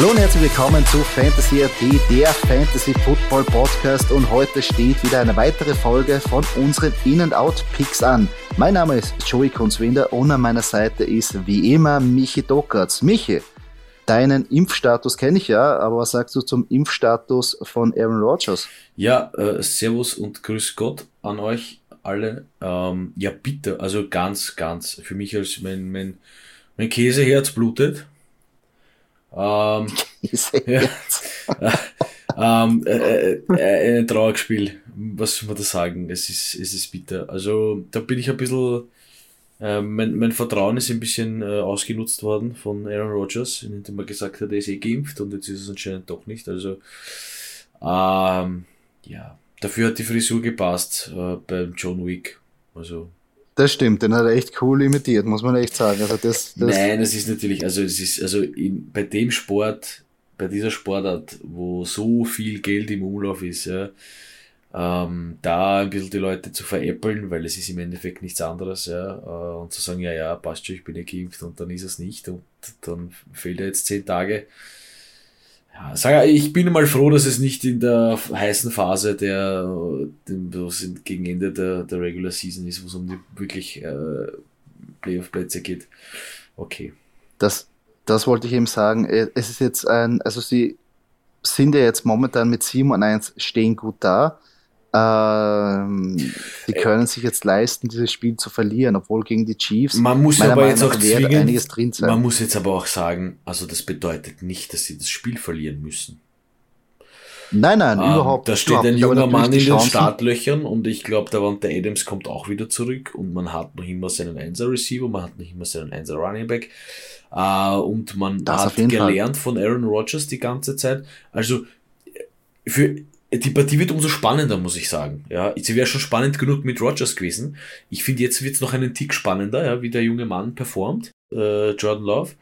Hallo und herzlich willkommen zu Fantasy AT, der Fantasy Football Podcast und heute steht wieder eine weitere Folge von unseren In-and-Out Picks an. Mein Name ist Joey Kunzwinder und an meiner Seite ist wie immer Michi Dockertz. Michi, deinen Impfstatus kenne ich ja, aber was sagst du zum Impfstatus von Aaron Rodgers? Ja, äh, Servus und Grüß Gott an euch alle. Ähm, ja, bitte, also ganz, ganz, für mich als mein, mein, mein Käseherz blutet. Ähm. Ja, ähm, äh, äh, ein Trauerspiel, was soll man da sagen? Es ist, es ist bitter. Also da bin ich ein bisschen ähm, mein, mein Vertrauen ist ein bisschen äh, ausgenutzt worden von Aaron Rodgers, indem er gesagt hat, er ist eh geimpft und jetzt ist es anscheinend doch nicht. Also, ähm, ja, dafür hat die Frisur gepasst äh, beim John Wick. Also, das stimmt, den hat er echt cool imitiert, muss man echt sagen. Also das, das Nein, es ist natürlich, also es ist, also in, bei dem Sport, bei dieser Sportart, wo so viel Geld im Umlauf ist, ja, ähm, da ein bisschen die Leute zu veräppeln, weil es ist im Endeffekt nichts anderes, ja, äh, und zu sagen, ja, ja, passt schon, ich bin ja geimpft und dann ist es nicht und dann fehlt er jetzt zehn Tage. Ja, sag, ich bin mal froh, dass es nicht in der heißen Phase der, was gegen Ende der, der Regular Season ist, wo es um die wirklich äh, Playoff-Plätze geht. Okay. Das, das wollte ich eben sagen. Es ist jetzt ein, also sie sind ja jetzt momentan mit 7 und 1 stehen gut da. Ähm, die äh, können sich jetzt leisten, dieses Spiel zu verlieren, obwohl gegen die Chiefs. Man muss aber jetzt auch zwingend, einiges drin sein. Man muss jetzt aber auch sagen, also das bedeutet nicht, dass sie das Spiel verlieren müssen. Nein, nein, ähm, überhaupt nicht. Da steht ein junger Mann in den Startlöchern und ich glaube, der Wante Adams kommt auch wieder zurück und man hat noch immer seinen 1er Receiver, man hat noch immer seinen 1er Running Back äh, und man das hat gelernt Fall. von Aaron Rodgers die ganze Zeit. Also für die Partie wird umso spannender, muss ich sagen. Ja, sie wäre schon spannend genug mit Rogers gewesen. Ich finde, jetzt wird es noch einen Tick spannender, ja, wie der junge Mann performt, äh, Jordan Love.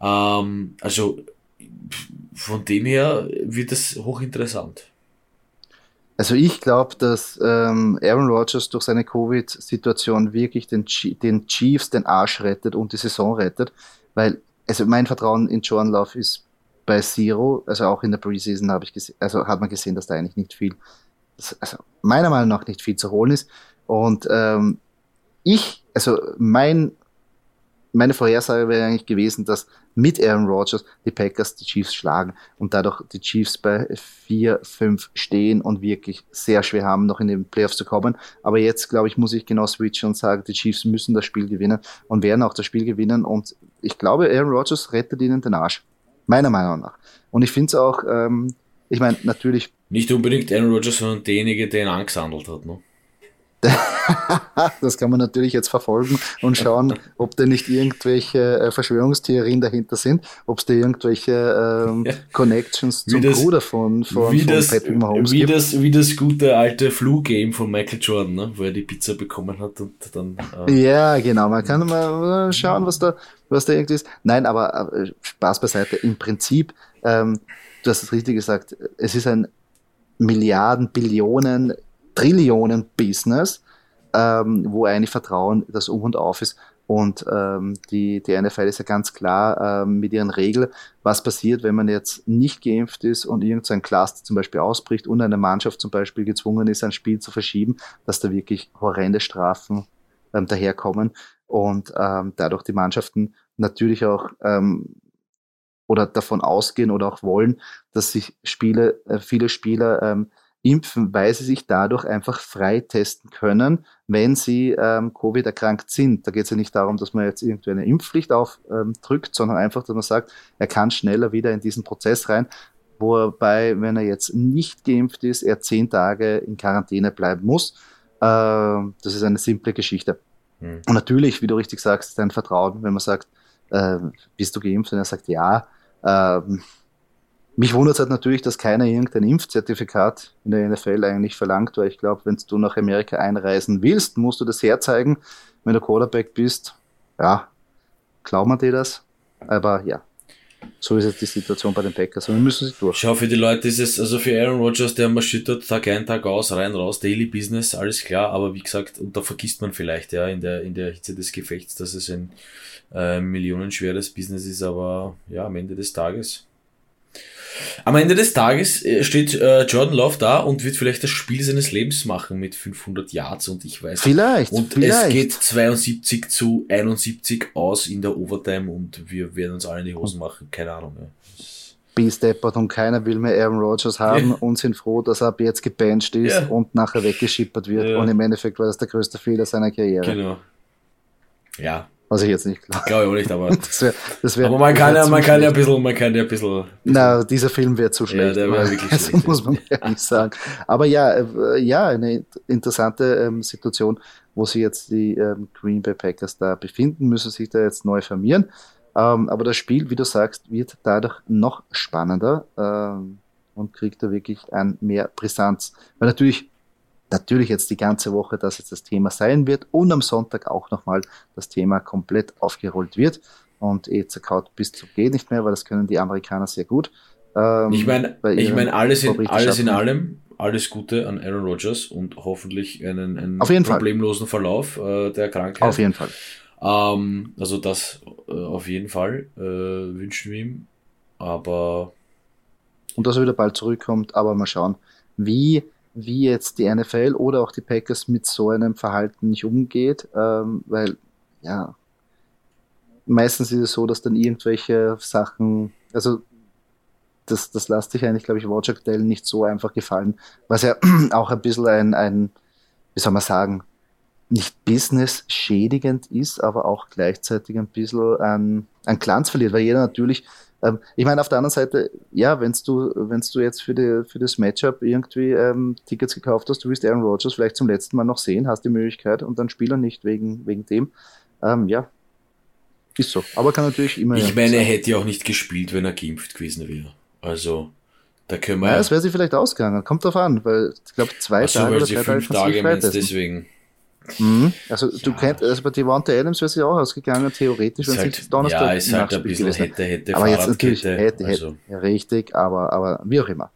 Ähm, also von dem her wird es hochinteressant. Also ich glaube, dass ähm, Aaron Rodgers durch seine Covid-Situation wirklich den, den Chiefs den Arsch rettet und die Saison rettet, weil also mein Vertrauen in Jordan Love ist bei Zero, also auch in der Preseason habe ich gesehen, also hat man gesehen, dass da eigentlich nicht viel, also meiner Meinung nach nicht viel zu holen ist. Und ähm, ich, also mein, meine Vorhersage wäre eigentlich gewesen, dass mit Aaron Rodgers die Packers die Chiefs schlagen und dadurch die Chiefs bei 4, 5 stehen und wirklich sehr schwer haben, noch in den Playoffs zu kommen. Aber jetzt, glaube ich, muss ich genau switchen und sagen, die Chiefs müssen das Spiel gewinnen und werden auch das Spiel gewinnen. Und ich glaube, Aaron Rodgers rettet ihnen den Arsch. Meiner Meinung nach. Und ich finde es auch, ähm, ich meine, natürlich. Nicht unbedingt Aaron Rodgers, sondern derjenige, der ihn angesammelt hat, ne? das kann man natürlich jetzt verfolgen und schauen, ob da nicht irgendwelche äh, Verschwörungstheorien dahinter sind, ob es da irgendwelche ähm, ja. Connections zum das, Bruder von, von, wie von das, Patrick Mahomes wie gibt. Das, wie das gute alte Flu-Game von Michael Jordan, ne? wo er die Pizza bekommen hat und dann. Äh ja, genau. Man kann mal schauen, was da, was da irgendwie ist. Nein, aber äh, Spaß beiseite. Im Prinzip, ähm, du hast es richtig gesagt, es ist ein Milliarden, Billionen Trillionen-Business, ähm, wo eigentlich Vertrauen das Um und Auf ist. Und ähm, die, die NFL ist ja ganz klar ähm, mit ihren Regeln, was passiert, wenn man jetzt nicht geimpft ist und irgendein Cluster zum Beispiel ausbricht und eine Mannschaft zum Beispiel gezwungen ist, ein Spiel zu verschieben, dass da wirklich horrende Strafen ähm, daherkommen und ähm, dadurch die Mannschaften natürlich auch ähm, oder davon ausgehen oder auch wollen, dass sich Spiele, äh, viele Spieler ähm, impfen, weil sie sich dadurch einfach frei testen können, wenn sie ähm, Covid erkrankt sind. Da geht es ja nicht darum, dass man jetzt irgendwie eine Impfpflicht aufdrückt, ähm, sondern einfach, dass man sagt, er kann schneller wieder in diesen Prozess rein, wobei, wenn er jetzt nicht geimpft ist, er zehn Tage in Quarantäne bleiben muss. Ähm, das ist eine simple Geschichte. Mhm. Und natürlich, wie du richtig sagst, ist ein Vertrauen, wenn man sagt, äh, bist du geimpft? Und er sagt ja. Ähm, mich wundert es halt natürlich, dass keiner irgendein Impfzertifikat in der NFL eigentlich verlangt, weil ich glaube, wenn du nach Amerika einreisen willst, musst du das herzeigen. Wenn du Quarterback bist, ja, glauben wir dir das. Aber ja, so ist jetzt die Situation bei den Packers wir müssen sie durch. Schau, für die Leute ist es, also für Aaron Rodgers, der marschiert dort Tag ein, Tag aus, rein, raus, Daily Business, alles klar, aber wie gesagt, und da vergisst man vielleicht, ja, in der, in der Hitze des Gefechts, dass es ein äh, millionenschweres Business ist, aber ja, am Ende des Tages Am Ende des Tages äh, steht äh, Jordan Love da und wird vielleicht das Spiel seines Lebens machen mit 500 Yards und ich weiß Vielleicht. Und vielleicht. es geht 72 zu 71 aus in der Overtime und wir werden uns alle in die Hosen machen. Keine Ahnung. Ja. B-Steppert und keiner will mehr Aaron Rodgers haben ja. und sind froh, dass er ab jetzt gebancht ist ja. und nachher weggeschippert wird. Ja. Und im Endeffekt war das der größte Fehler seiner Karriere. Genau. Ja, was ich jetzt nicht glaube. Glaube ich auch nicht, aber. das wär, das wär, aber man kann ja, man kann ja ein bisschen, man kann ja ein bisschen. Na, dieser Film wäre zu schlecht. Ja, der wäre wirklich also schlecht. muss man ehrlich sagen. Aber ja, äh, ja, eine interessante ähm, Situation, wo sich jetzt die ähm, Green Bay Packers da befinden, müssen sich da jetzt neu formieren. Ähm, aber das Spiel, wie du sagst, wird dadurch noch spannender ähm, und kriegt da wirklich ein mehr Brisanz. Weil natürlich natürlich jetzt die ganze Woche das jetzt das Thema sein wird und am Sonntag auch nochmal das Thema komplett aufgerollt wird und zerkaut bis zum geht nicht mehr, weil das können die Amerikaner sehr gut. Ähm, ich meine, ich meine alles in, alles in allem, alles Gute an Aaron Rodgers und hoffentlich einen, einen problemlosen Fall. Verlauf äh, der Krankheit. Auf jeden Fall. Ähm, also das äh, auf jeden Fall äh, wünschen wir ihm. Aber und dass er wieder bald zurückkommt, aber mal schauen, wie wie jetzt die NFL oder auch die Packers mit so einem Verhalten nicht umgeht, ähm, weil ja, meistens ist es so, dass dann irgendwelche Sachen, also das, das lässt sich eigentlich, glaube ich, Roger Goodell nicht so einfach gefallen, was ja auch ein bisschen ein, ein, wie soll man sagen, nicht business schädigend ist, aber auch gleichzeitig ein bisschen an, an Glanz verliert, weil jeder natürlich ähm, ich meine, auf der anderen Seite, ja, wenn du, wenn's du jetzt für, die, für das Matchup irgendwie ähm, Tickets gekauft hast, du willst Aaron Rodgers vielleicht zum letzten Mal noch sehen, hast die Möglichkeit und dann spielt er nicht wegen, wegen dem. Ähm, ja, ist so. Aber kann natürlich immer. Ich meine, er hätte ja auch nicht gespielt, wenn er geimpft gewesen wäre. Also, da können wir. Ja, es wäre sich vielleicht ausgegangen. Kommt drauf an, weil ich glaube, zwei so, Tage oder drei Tage, Tage deswegen. Mhm. Also ja. du kennst, also bei Devonta Adams wäre ja auch ausgegangen, theoretisch, wenn halt, Donnerstag Ja, ist halt ein bisschen hätte, hätte, Aber jetzt natürlich hätte, hätte, also. richtig, aber, aber wie auch immer.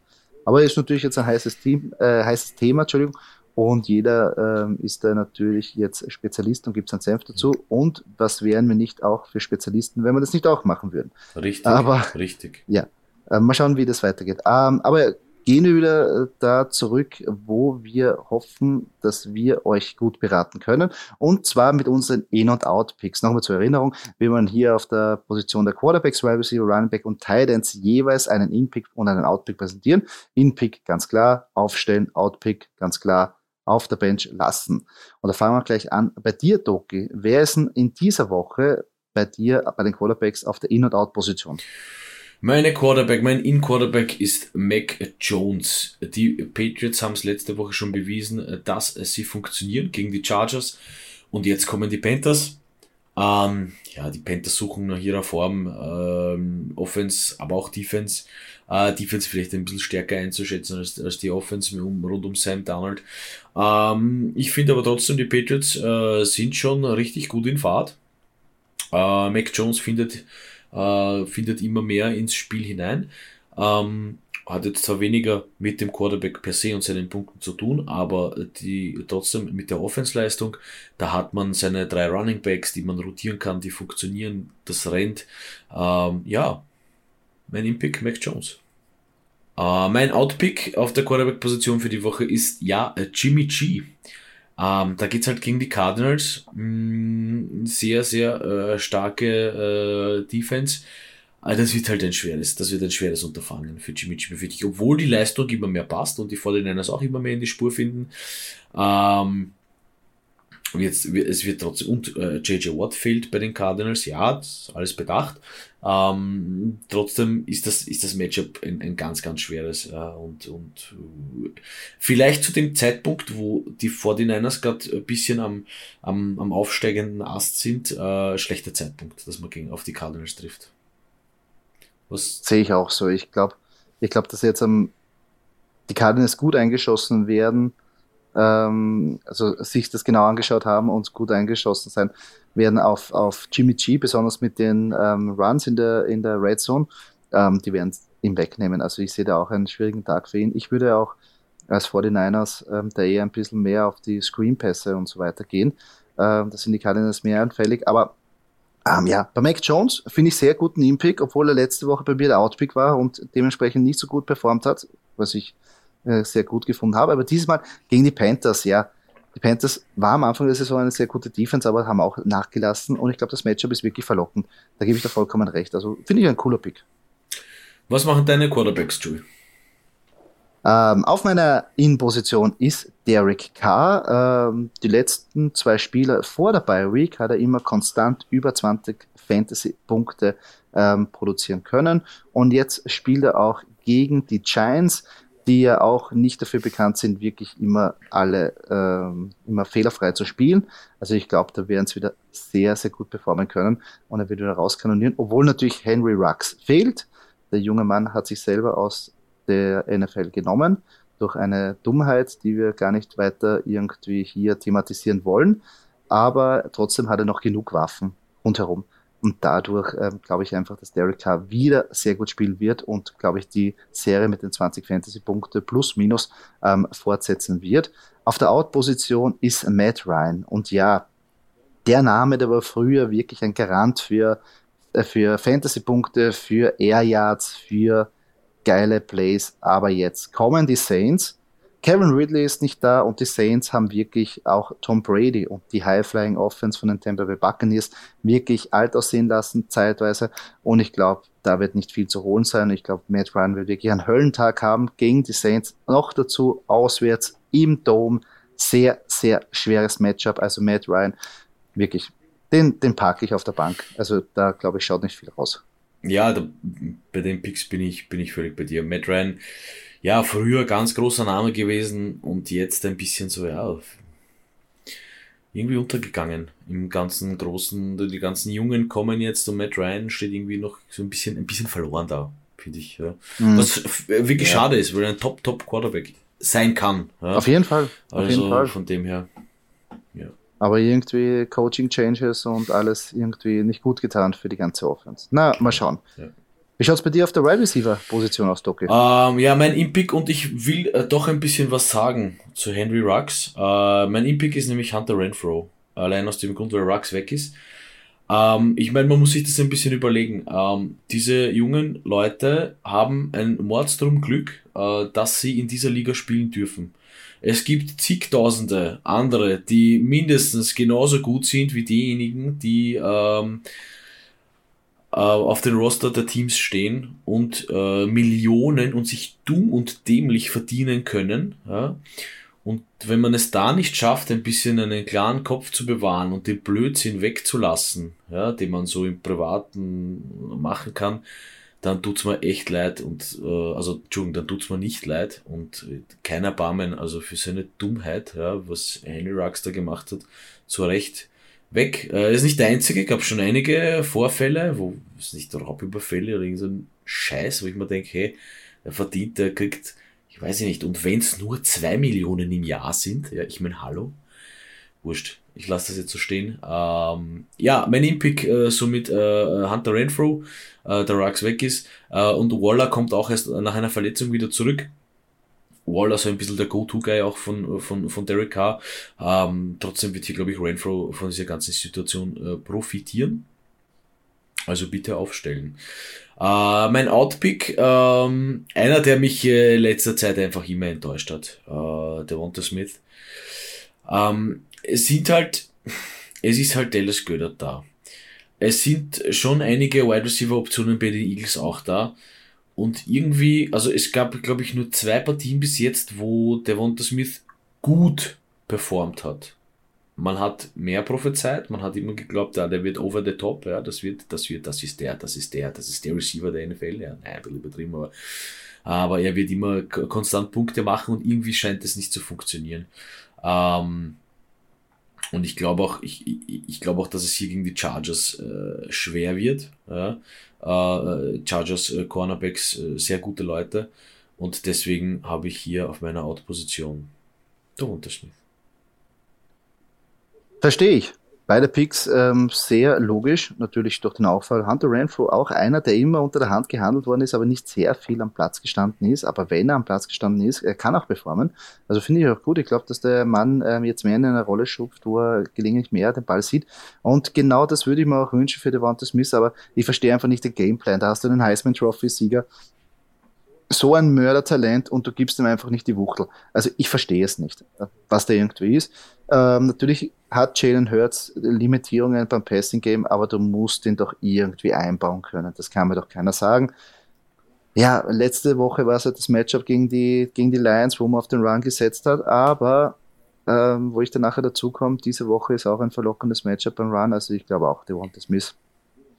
Aber ist natürlich jetzt ein heißes, Team, äh, heißes Thema, Entschuldigung, und jeder ähm, ist da natürlich jetzt Spezialist und gibt seinen Senf dazu. Mhm. Und was wären wir nicht auch für Spezialisten, wenn wir das nicht auch machen würden? Richtig, aber, richtig. Ja, äh, mal schauen, wie das weitergeht. Ähm, aber gehen wir wieder äh, da zurück, wo wir hoffen, dass wir euch gut beraten können. Und zwar mit unseren In- und Out-Picks. Nochmal zur Erinnerung, wir wollen hier auf der Position der Quarterbacks, Wide Receiver, Running Back und Tight Ends jeweils einen In-Pick und einen Out-Pick präsentieren. In-Pick ganz klar, aufstellen, Out-Pick ganz klar auf der Bench lassen. Und da fangen wir gleich an. Bei dir, Doki, wer ist denn in dieser Woche bei dir, bei den Quarterbacks auf der In- und Out-Position? Meine Quarterback, mein In-Quarterback ist Mac Jones. Die Patriots haben es letzte Woche schon bewiesen, dass sie funktionieren gegen die Chargers. Und jetzt kommen die Panthers. Ähm, ja, die Panthers suchen nach ihrer Form ähm, Offense, aber auch Defense. Äh, Defense vielleicht ein bisschen stärker einzuschätzen als, als die Offense rund um Sam Donald. Ähm, ich finde aber trotzdem, die Patriots äh, sind schon richtig gut in Fahrt. Äh, Mac Jones findet äh, findet immer mehr ins Spiel hinein. Ähm, hat jetzt zwar weniger mit dem Quarterback per se und seinen Punkten zu tun, aber die trotzdem mit der Offensleistung, da hat man seine drei Running Backs, die man rotieren kann, die funktionieren, das rennt. Ähm, ja, mein Impick Mac Jones. Äh, mein Outpick auf der Quarterback-Position für die Woche ist ja Jimmy G. Ähm, da geht's halt gegen die Cardinals. Mh, mm, sehr, sehr äh, starke äh, Defense. Aber das wird halt ein schweres, das wird ein schweres Unterfangen für Jimmy G, für dich. Obwohl die Leistung immer mehr passt und die 49ers auch immer mehr in die Spur finden. Ähm, Jetzt, es wird trotzdem, und äh, JJ Watt fehlt bei den Cardinals, ja, alles bedacht. Ähm, trotzdem ist das, ist das Matchup ein, ein ganz, ganz schweres. Äh, und, und äh, vielleicht zu dem Zeitpunkt, wo die 49ers gerade ein bisschen am, am, am aufsteigenden Ast sind, äh, schlechter Zeitpunkt, dass man gegen auf die Cardinals trifft. Was sehe ich auch so. Ich glaube, ich glaube, dass jetzt am, die Cardinals gut eingeschossen werden ähm, also sich das genau angeschaut haben und gut eingeschossen sein, werden auf, auf Jimmy G, besonders mit den ähm, Runs in der, in der Red Zone, ähm, die werden ihm wegnehmen. Also ich sehe da auch einen schwierigen Tag für ihn. Ich würde auch als 49ers ähm, da eher ein bisschen mehr auf die Screenpässe und so weiter gehen. Ähm, da sind die Cardinals mehr anfällig, aber Um, ja, bei Mac Jones finde ich sehr guten In-Pick, obwohl er letzte Woche bei mir der Out-Pick war und dementsprechend nicht so gut performt hat, was ich äh, sehr gut gefunden habe. Aber dieses Mal gegen die Panthers, ja. Die Panthers war am Anfang der Saison eine sehr gute Defense, aber haben auch nachgelassen und ich glaube, das Matchup ist wirklich verlockend. Da gebe ich da vollkommen recht. Also finde ich ein cooler Pick. Was machen deine Quarterbacks, Julie? Ähm, auf meiner In-Position ist Derek Carr. Ähm, die letzten zwei Spiele vor der Bye Week hat er immer konstant über 20 Fantasy-Punkte ähm, produzieren können. Und jetzt spielt er auch gegen die Giants, die ja auch nicht dafür bekannt sind, wirklich immer alle ähm, immer fehlerfrei zu spielen. Also ich glaube, da werden es wieder sehr, sehr gut performen können und er wird wieder rauskanonieren, obwohl natürlich Henry Rux fehlt. Der junge Mann hat sich selber aus der NFL genommen durch eine Dummheit, die wir gar nicht weiter irgendwie hier thematisieren wollen. Aber trotzdem hat er noch genug Waffen rundherum. Und dadurch ähm, glaube ich einfach, dass Derek Carr wieder sehr gut spielen wird und glaube ich die Serie mit den 20 Fantasy-Punkte plus minus ähm, fortsetzen wird. Auf der Out-Position ist Matt Ryan. Und ja, der Name, der war früher wirklich ein Garant für, äh, für Fantasy-Punkte, für Air Yards, für geile Plays, aber jetzt kommen die Saints. Kevin Ridley ist nicht da und die Saints haben wirklich auch Tom Brady und die High-Flying Offense von den Tampa Bay Buccaneers wirklich alt aussehen lassen, zeitweise. Und ich glaube, da wird nicht viel zu holen sein. Ich glaube, Matt Ryan wird wirklich einen Höllentag haben gegen die Saints. Noch dazu auswärts im Dome. Sehr, sehr schweres Matchup. Also Matt Ryan, wirklich, den, den parke ich auf der Bank. Also da, glaube ich, schaut nicht viel raus. Ja, da, bei den Picks bin ich, bin ich völlig bei dir. Matt Ryan, ja, früher ganz großer Name gewesen und jetzt ein bisschen so, ja, irgendwie untergegangen im ganzen großen, die ganzen Jungen kommen jetzt und Matt Ryan steht irgendwie noch so ein bisschen, ein bisschen verloren da, finde ich. Ja. Mhm. Was wirklich ja. schade ist, weil er ein Top, Top Quarterback sein kann. Ja. Auf jeden Fall. Auf also jeden Fall. von dem her. Aber irgendwie Coaching Changes und alles irgendwie nicht gut getan für die ganze Offense. Na, mal schauen. Ja. Wie schaut's bei dir auf der Wide Receiver Position aus, Doki? Ähm, ja, mein Impick und ich will äh, doch ein bisschen was sagen zu Henry Rux. Äh, mein Impick ist nämlich Hunter Renfro. Allein aus dem Grund, weil Rux weg ist. Ähm, ich meine, man muss sich das ein bisschen überlegen. Ähm, diese jungen Leute haben ein Mordstrom Glück, äh, dass sie in dieser Liga spielen dürfen. Es gibt zigtausende andere, die mindestens genauso gut sind wie diejenigen, die ähm, äh, auf den Roster der Teams stehen und äh, Millionen und sich dumm und dämlich verdienen können. Ja? Und wenn man es da nicht schafft, ein bisschen einen klaren Kopf zu bewahren und den Blödsinn wegzulassen, ja, den man so im Privaten machen kann, dann tut's mir echt leid und äh, also Entschuldigung, dann tut's mir nicht leid und äh, kein Erbarmen, also für seine Dummheit, ja, was Henry Rux da gemacht hat, zu Recht weg. Äh, ist nicht der einzige, gab schon einige Vorfälle, wo es nicht Raubüberfälle oder irgend so ein Scheiß, wo ich mir denke, hey, er verdient, er kriegt, ich weiß nicht, und wenn's nur zwei Millionen im Jahr sind, ja, ich mein, hallo, wurscht, ich lasse das jetzt so stehen. Ähm, ja, mein Impick äh, somit äh, Hunter Renfro, äh, der Rux weg ist. Äh, und Waller kommt auch erst nach einer Verletzung wieder zurück. Waller so ein bisschen der Go-To-Guy auch von, von, von Derek Carr. Ähm, trotzdem wird hier, glaube ich, Renfro von dieser ganzen Situation äh, profitieren. Also bitte aufstellen. Äh, mein Outpick, ähm, einer, der mich äh, letzter Zeit einfach immer enttäuscht hat, äh, Walter Smith. Ähm, es sind halt, es ist halt Dallas Gödert da. Es sind schon einige Wide Receiver Optionen bei den Eagles auch da. Und irgendwie, also es gab, glaube ich, nur zwei Partien bis jetzt, wo Devonta Smith gut performt hat. Man hat mehr prophezeit, man hat immer geglaubt, ja, der wird over the top, ja, das wird, das wird, das ist der, das ist der, das ist der Receiver der NFL, ja, nein, ein bisschen übertrieben, aber, aber er wird immer konstant Punkte machen und irgendwie scheint es nicht zu funktionieren. Ähm, und ich glaube auch, ich, ich, glaube auch, dass es hier gegen die Chargers äh, schwer wird. Ja? Äh, Chargers äh, Cornerbacks äh, sehr gute Leute. Und deswegen habe ich hier auf meiner Out-Position der Unterschnitt. Verstehe ich. Beide Picks ähm, sehr logisch, natürlich durch den Auffall. Hunter Renfro auch einer, der immer unter der Hand gehandelt worden ist, aber nicht sehr viel am Platz gestanden ist. Aber wenn er am Platz gestanden ist, er kann auch performen. Also finde ich auch gut. Ich glaube, dass der Mann ähm, jetzt mehr in einer Rolle schupft, wo er gelegentlich mehr den Ball sieht. Und genau das würde ich mir auch wünschen für Devonta Smith, aber ich verstehe einfach nicht den Gameplan. Da hast du einen Heisman Trophy-Sieger, so ein Mördertalent und du gibst ihm einfach nicht die Wuchtel. Also ich verstehe es nicht, was der irgendwie ist. Ähm, natürlich hat Jalen Hurts Limitierungen beim Passing Game, aber du musst ihn doch irgendwie einbauen können. Das kann mir doch keiner sagen. Ja, letzte Woche war es halt das Matchup gegen die, gegen die Lions, wo man auf den Run gesetzt hat, aber ähm, wo ich dann nachher dazu komme, diese Woche ist auch ein verlockendes Matchup beim Run, also ich glaube auch, Devonta Smith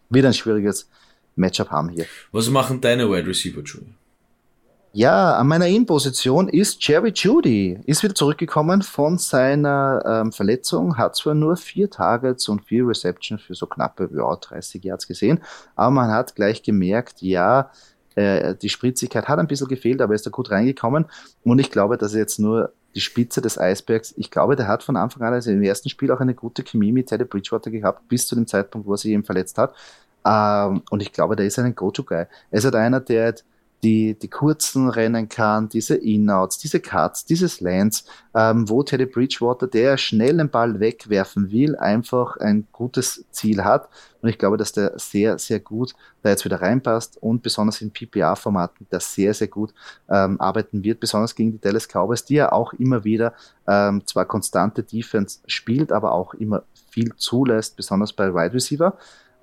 wird ein schwieriges Matchup haben hier. Was machen deine Wide Receiver, Julie? Ja, an meiner In-Position ist Jerry Judy. Ist wieder zurückgekommen von seiner ähm, Verletzung, hat zwar nur vier Targets und vier Receptions für so knappe ja, 30 Yards gesehen, aber man hat gleich gemerkt, ja, äh, die Spritzigkeit hat ein bisschen gefehlt, aber er ist da gut reingekommen und ich glaube, dass jetzt nur die Spitze des Eisbergs. Ich glaube, der hat von Anfang an, also im ersten Spiel auch eine gute Chemie mit Teddy Bridgewater gehabt, bis zu dem Zeitpunkt, wo er sich eben verletzt hat. Ähm, und ich glaube, der ist ein Go-To-Guy. Er ist halt einer, der die, die kurzen rennen kann, diese In-Outs, diese Cuts, dieses Lands, ähm, wo Teddy Bridgewater, der schnell den Ball wegwerfen will, einfach ein gutes Ziel hat. Und ich glaube, dass der sehr, sehr gut da jetzt wieder reinpasst und besonders in PPA-Formaten das sehr, sehr gut ähm, arbeiten wird, besonders gegen die Dallas Cowboys, die ja auch immer wieder ähm, zwar konstante Defense spielt, aber auch immer viel zulässt, besonders bei Wide Receiver.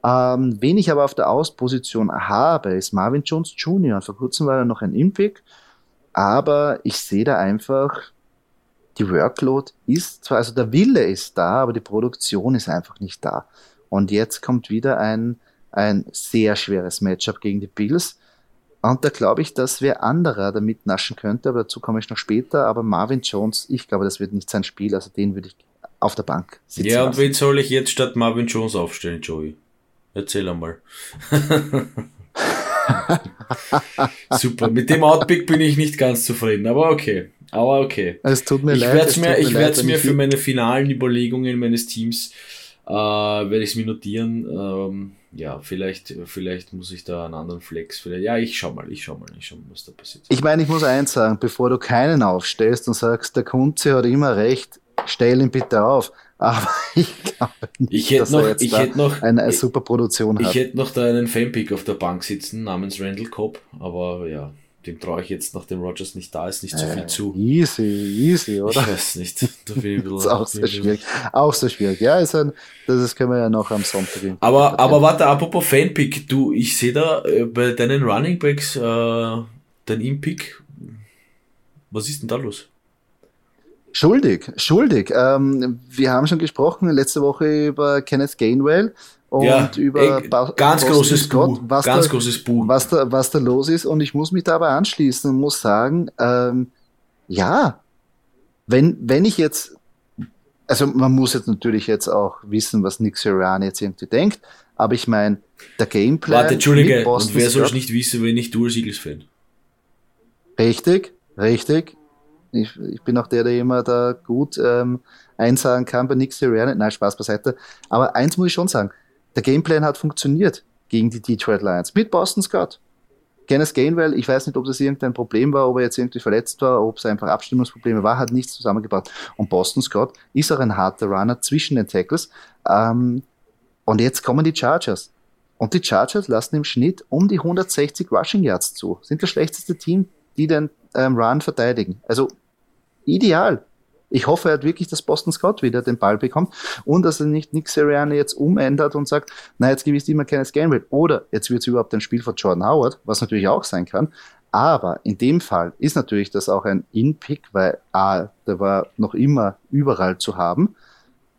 Ähm, wen ich aber auf der Ausposition habe, ist Marvin Jones Jr. Und vor kurzem war er noch ein Impick, aber ich sehe da einfach, die Workload ist zwar, also der Wille ist da, aber die Produktion ist einfach nicht da. Und jetzt kommt wieder ein, ein sehr schweres Matchup gegen die Bills. Und da glaube ich, dass wer anderer damit naschen könnte, aber dazu komme ich noch später. Aber Marvin Jones, ich glaube, das wird nicht sein Spiel, also den würde ich auf der Bank sitzen. Ja, und lassen. wen soll ich jetzt statt Marvin Jones aufstellen, Joey? Erzähl einmal. Super. Mit dem Outpick bin ich nicht ganz zufrieden, aber okay. Aber okay. Es tut mir ich leid. Werd's mir, ich werde es mir für meine finalen Überlegungen meines Teams äh, werde ich es mir notieren. Ähm, ja, vielleicht, vielleicht muss ich da einen anderen Flex. Vielleicht, ja, ich schau mal, ich schau mal, ich schau mal, was da passiert. Ich meine, ich muss eins sagen, bevor du keinen aufstellst und sagst, der Kunze hat immer recht, stell ihn bitte auf. Aber ich glaube nicht, ich hätte dass noch, er jetzt ich hätte noch, eine, super Produktion hat. Ich hätte noch da einen Fanpick auf der Bank sitzen namens Randall Cobb, aber ja, dem traue ich jetzt, nachdem Rogers nicht da ist, nicht so viel äh, zu. Easy, easy, oder? Ich weiß nicht. Da bin ich das ist auch sehr schwierig. Auch so schwierig. Ja, ist ein, das können wir ja noch am Sonntag. Aber, aber warte, apropos Fanpick, du, ich sehe da äh, bei deinen Running Backs äh, dein Impick. Was ist denn da los? Schuldig, schuldig. Ähm, wir haben schon gesprochen letzte Woche über Kenneth Gainwell und ja, über ey, ba ganz Boston großes Scott, was ganz da, großes Buch. Was da, was da los ist. Und ich muss mich dabei anschließen und muss sagen, ähm, ja, wenn, wenn ich jetzt, also man muss jetzt natürlich jetzt auch wissen, was Nick Sirianni jetzt irgendwie denkt, aber ich meine, der Gameplan. Warte, Entschuldige, und wer soll es nicht wissen, wenn ich du als Eagles-Fan? Richtig, richtig. Ich, ich bin auch der, der immer da gut ähm, einsagen kann bei Nick Sirianni. Nein, Spaß beiseite. Aber eins muss ich schon sagen. Der Gameplan hat funktioniert gegen die Detroit Lions mit Boston Scott. Kenneth Gainwell, ich weiß nicht, ob das irgendein Problem war, ob er jetzt irgendwie verletzt war, ob es einfach Abstimmungsprobleme war, hat nichts zusammengebracht. Und Boston Scott ist auch ein harter Runner zwischen den Tackles. Ähm, und jetzt kommen die Chargers. Und die Chargers lassen im Schnitt um die 160 Rushing Yards zu. Sind das schlechteste Team, die den ähm, Run verteidigen. Also ideal. Ich hoffe halt wirklich, dass Boston Scott wieder den Ball bekommt und dass er nicht Nick Sirianni jetzt umändert und sagt, na, jetzt ich immer keines Gamble. Oder jetzt wird es überhaupt ein Spiel von Jordan Howard, was natürlich auch sein kann. Aber in dem Fall ist natürlich das auch ein In-Pick, weil A, der war noch immer überall zu haben.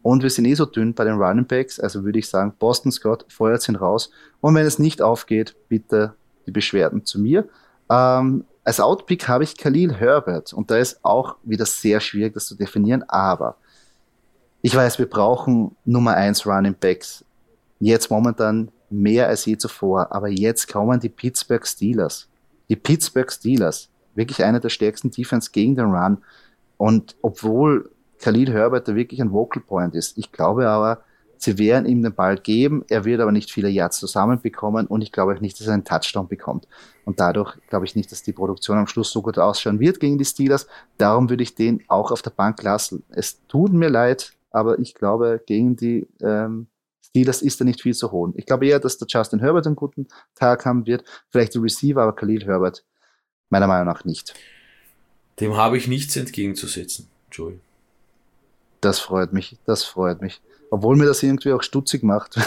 Und wir sind eh so dünn bei den Running Backs, also würde ich sagen, Boston Scott feuert ihn raus. Und wenn es nicht aufgeht, bitte die Beschwerden zu mir. Ähm, als Outpick habe ich Khalil Herbert und da ist auch wieder sehr schwierig, das zu definieren, aber ich weiß, wir brauchen Nummer 1 Running Backs. Jetzt momentan mehr als je zuvor, aber jetzt kommen die Pittsburgh Steelers. Die Pittsburgh Steelers, wirklich eine der stärksten Defense gegen den Run. Und obwohl Khalil Herbert da wirklich ein Vocal Point ist, ich glaube aber, Sie werden ihm den Ball geben, er wird aber nicht viele Yards zusammenbekommen und ich glaube auch nicht, dass er einen Touchdown bekommt. Und dadurch glaube ich nicht, dass die Produktion am Schluss so gut ausschauen wird gegen die Steelers. Darum würde ich den auch auf der Bank lassen. Es tut mir leid, aber ich glaube, gegen die ähm, Steelers ist er nicht viel zu holen. Ich glaube eher, dass der Justin Herbert einen guten Tag haben wird. Vielleicht der Receiver, aber Khalil Herbert meiner Meinung nach nicht. Dem habe ich nichts entgegenzusetzen, Joey. Das freut mich, das freut mich. Obwohl mir das irgendwie auch stutzig macht,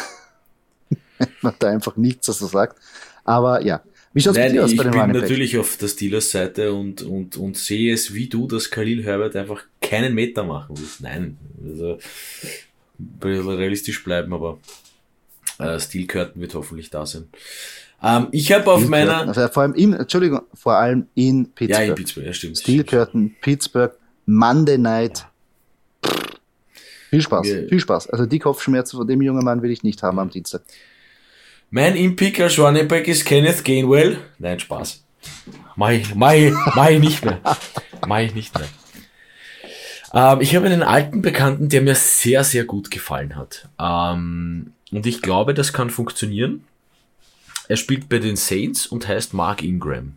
wenn man da einfach nichts dazu sagt. Aber ja, wie schaut's Nein, aus bei den Ich bin natürlich auf der Steelers Seite und, und, und sehe es wie du, dass Khalil Herbert einfach keinen Meter machen will. Nein, also realistisch bleiben, aber äh, Steel Curtain wird hoffentlich da sein. Ähm, ich habe auf meiner. Also vor allem in, Entschuldigung, vor allem in Pittsburgh. Ja, in Pittsburgh, ja, stimmt. Steel Curtain, Pittsburgh, Monday Night. Ja. Viel Spaß, Wir, viel Spaß. Also die Kopfschmerzen von dem jungen Mann will ich nicht haben am Dienstag. Mein Impick als Running Back ist Kenneth Gainwell. Nein, Spaß. Ich, mach ich nicht mehr. Ich nicht mehr. Ähm, ich habe einen alten Bekannten, der mir sehr, sehr gut gefallen hat. Ähm, und ich glaube, das kann funktionieren. Er spielt bei den Saints und heißt Mark Ingram.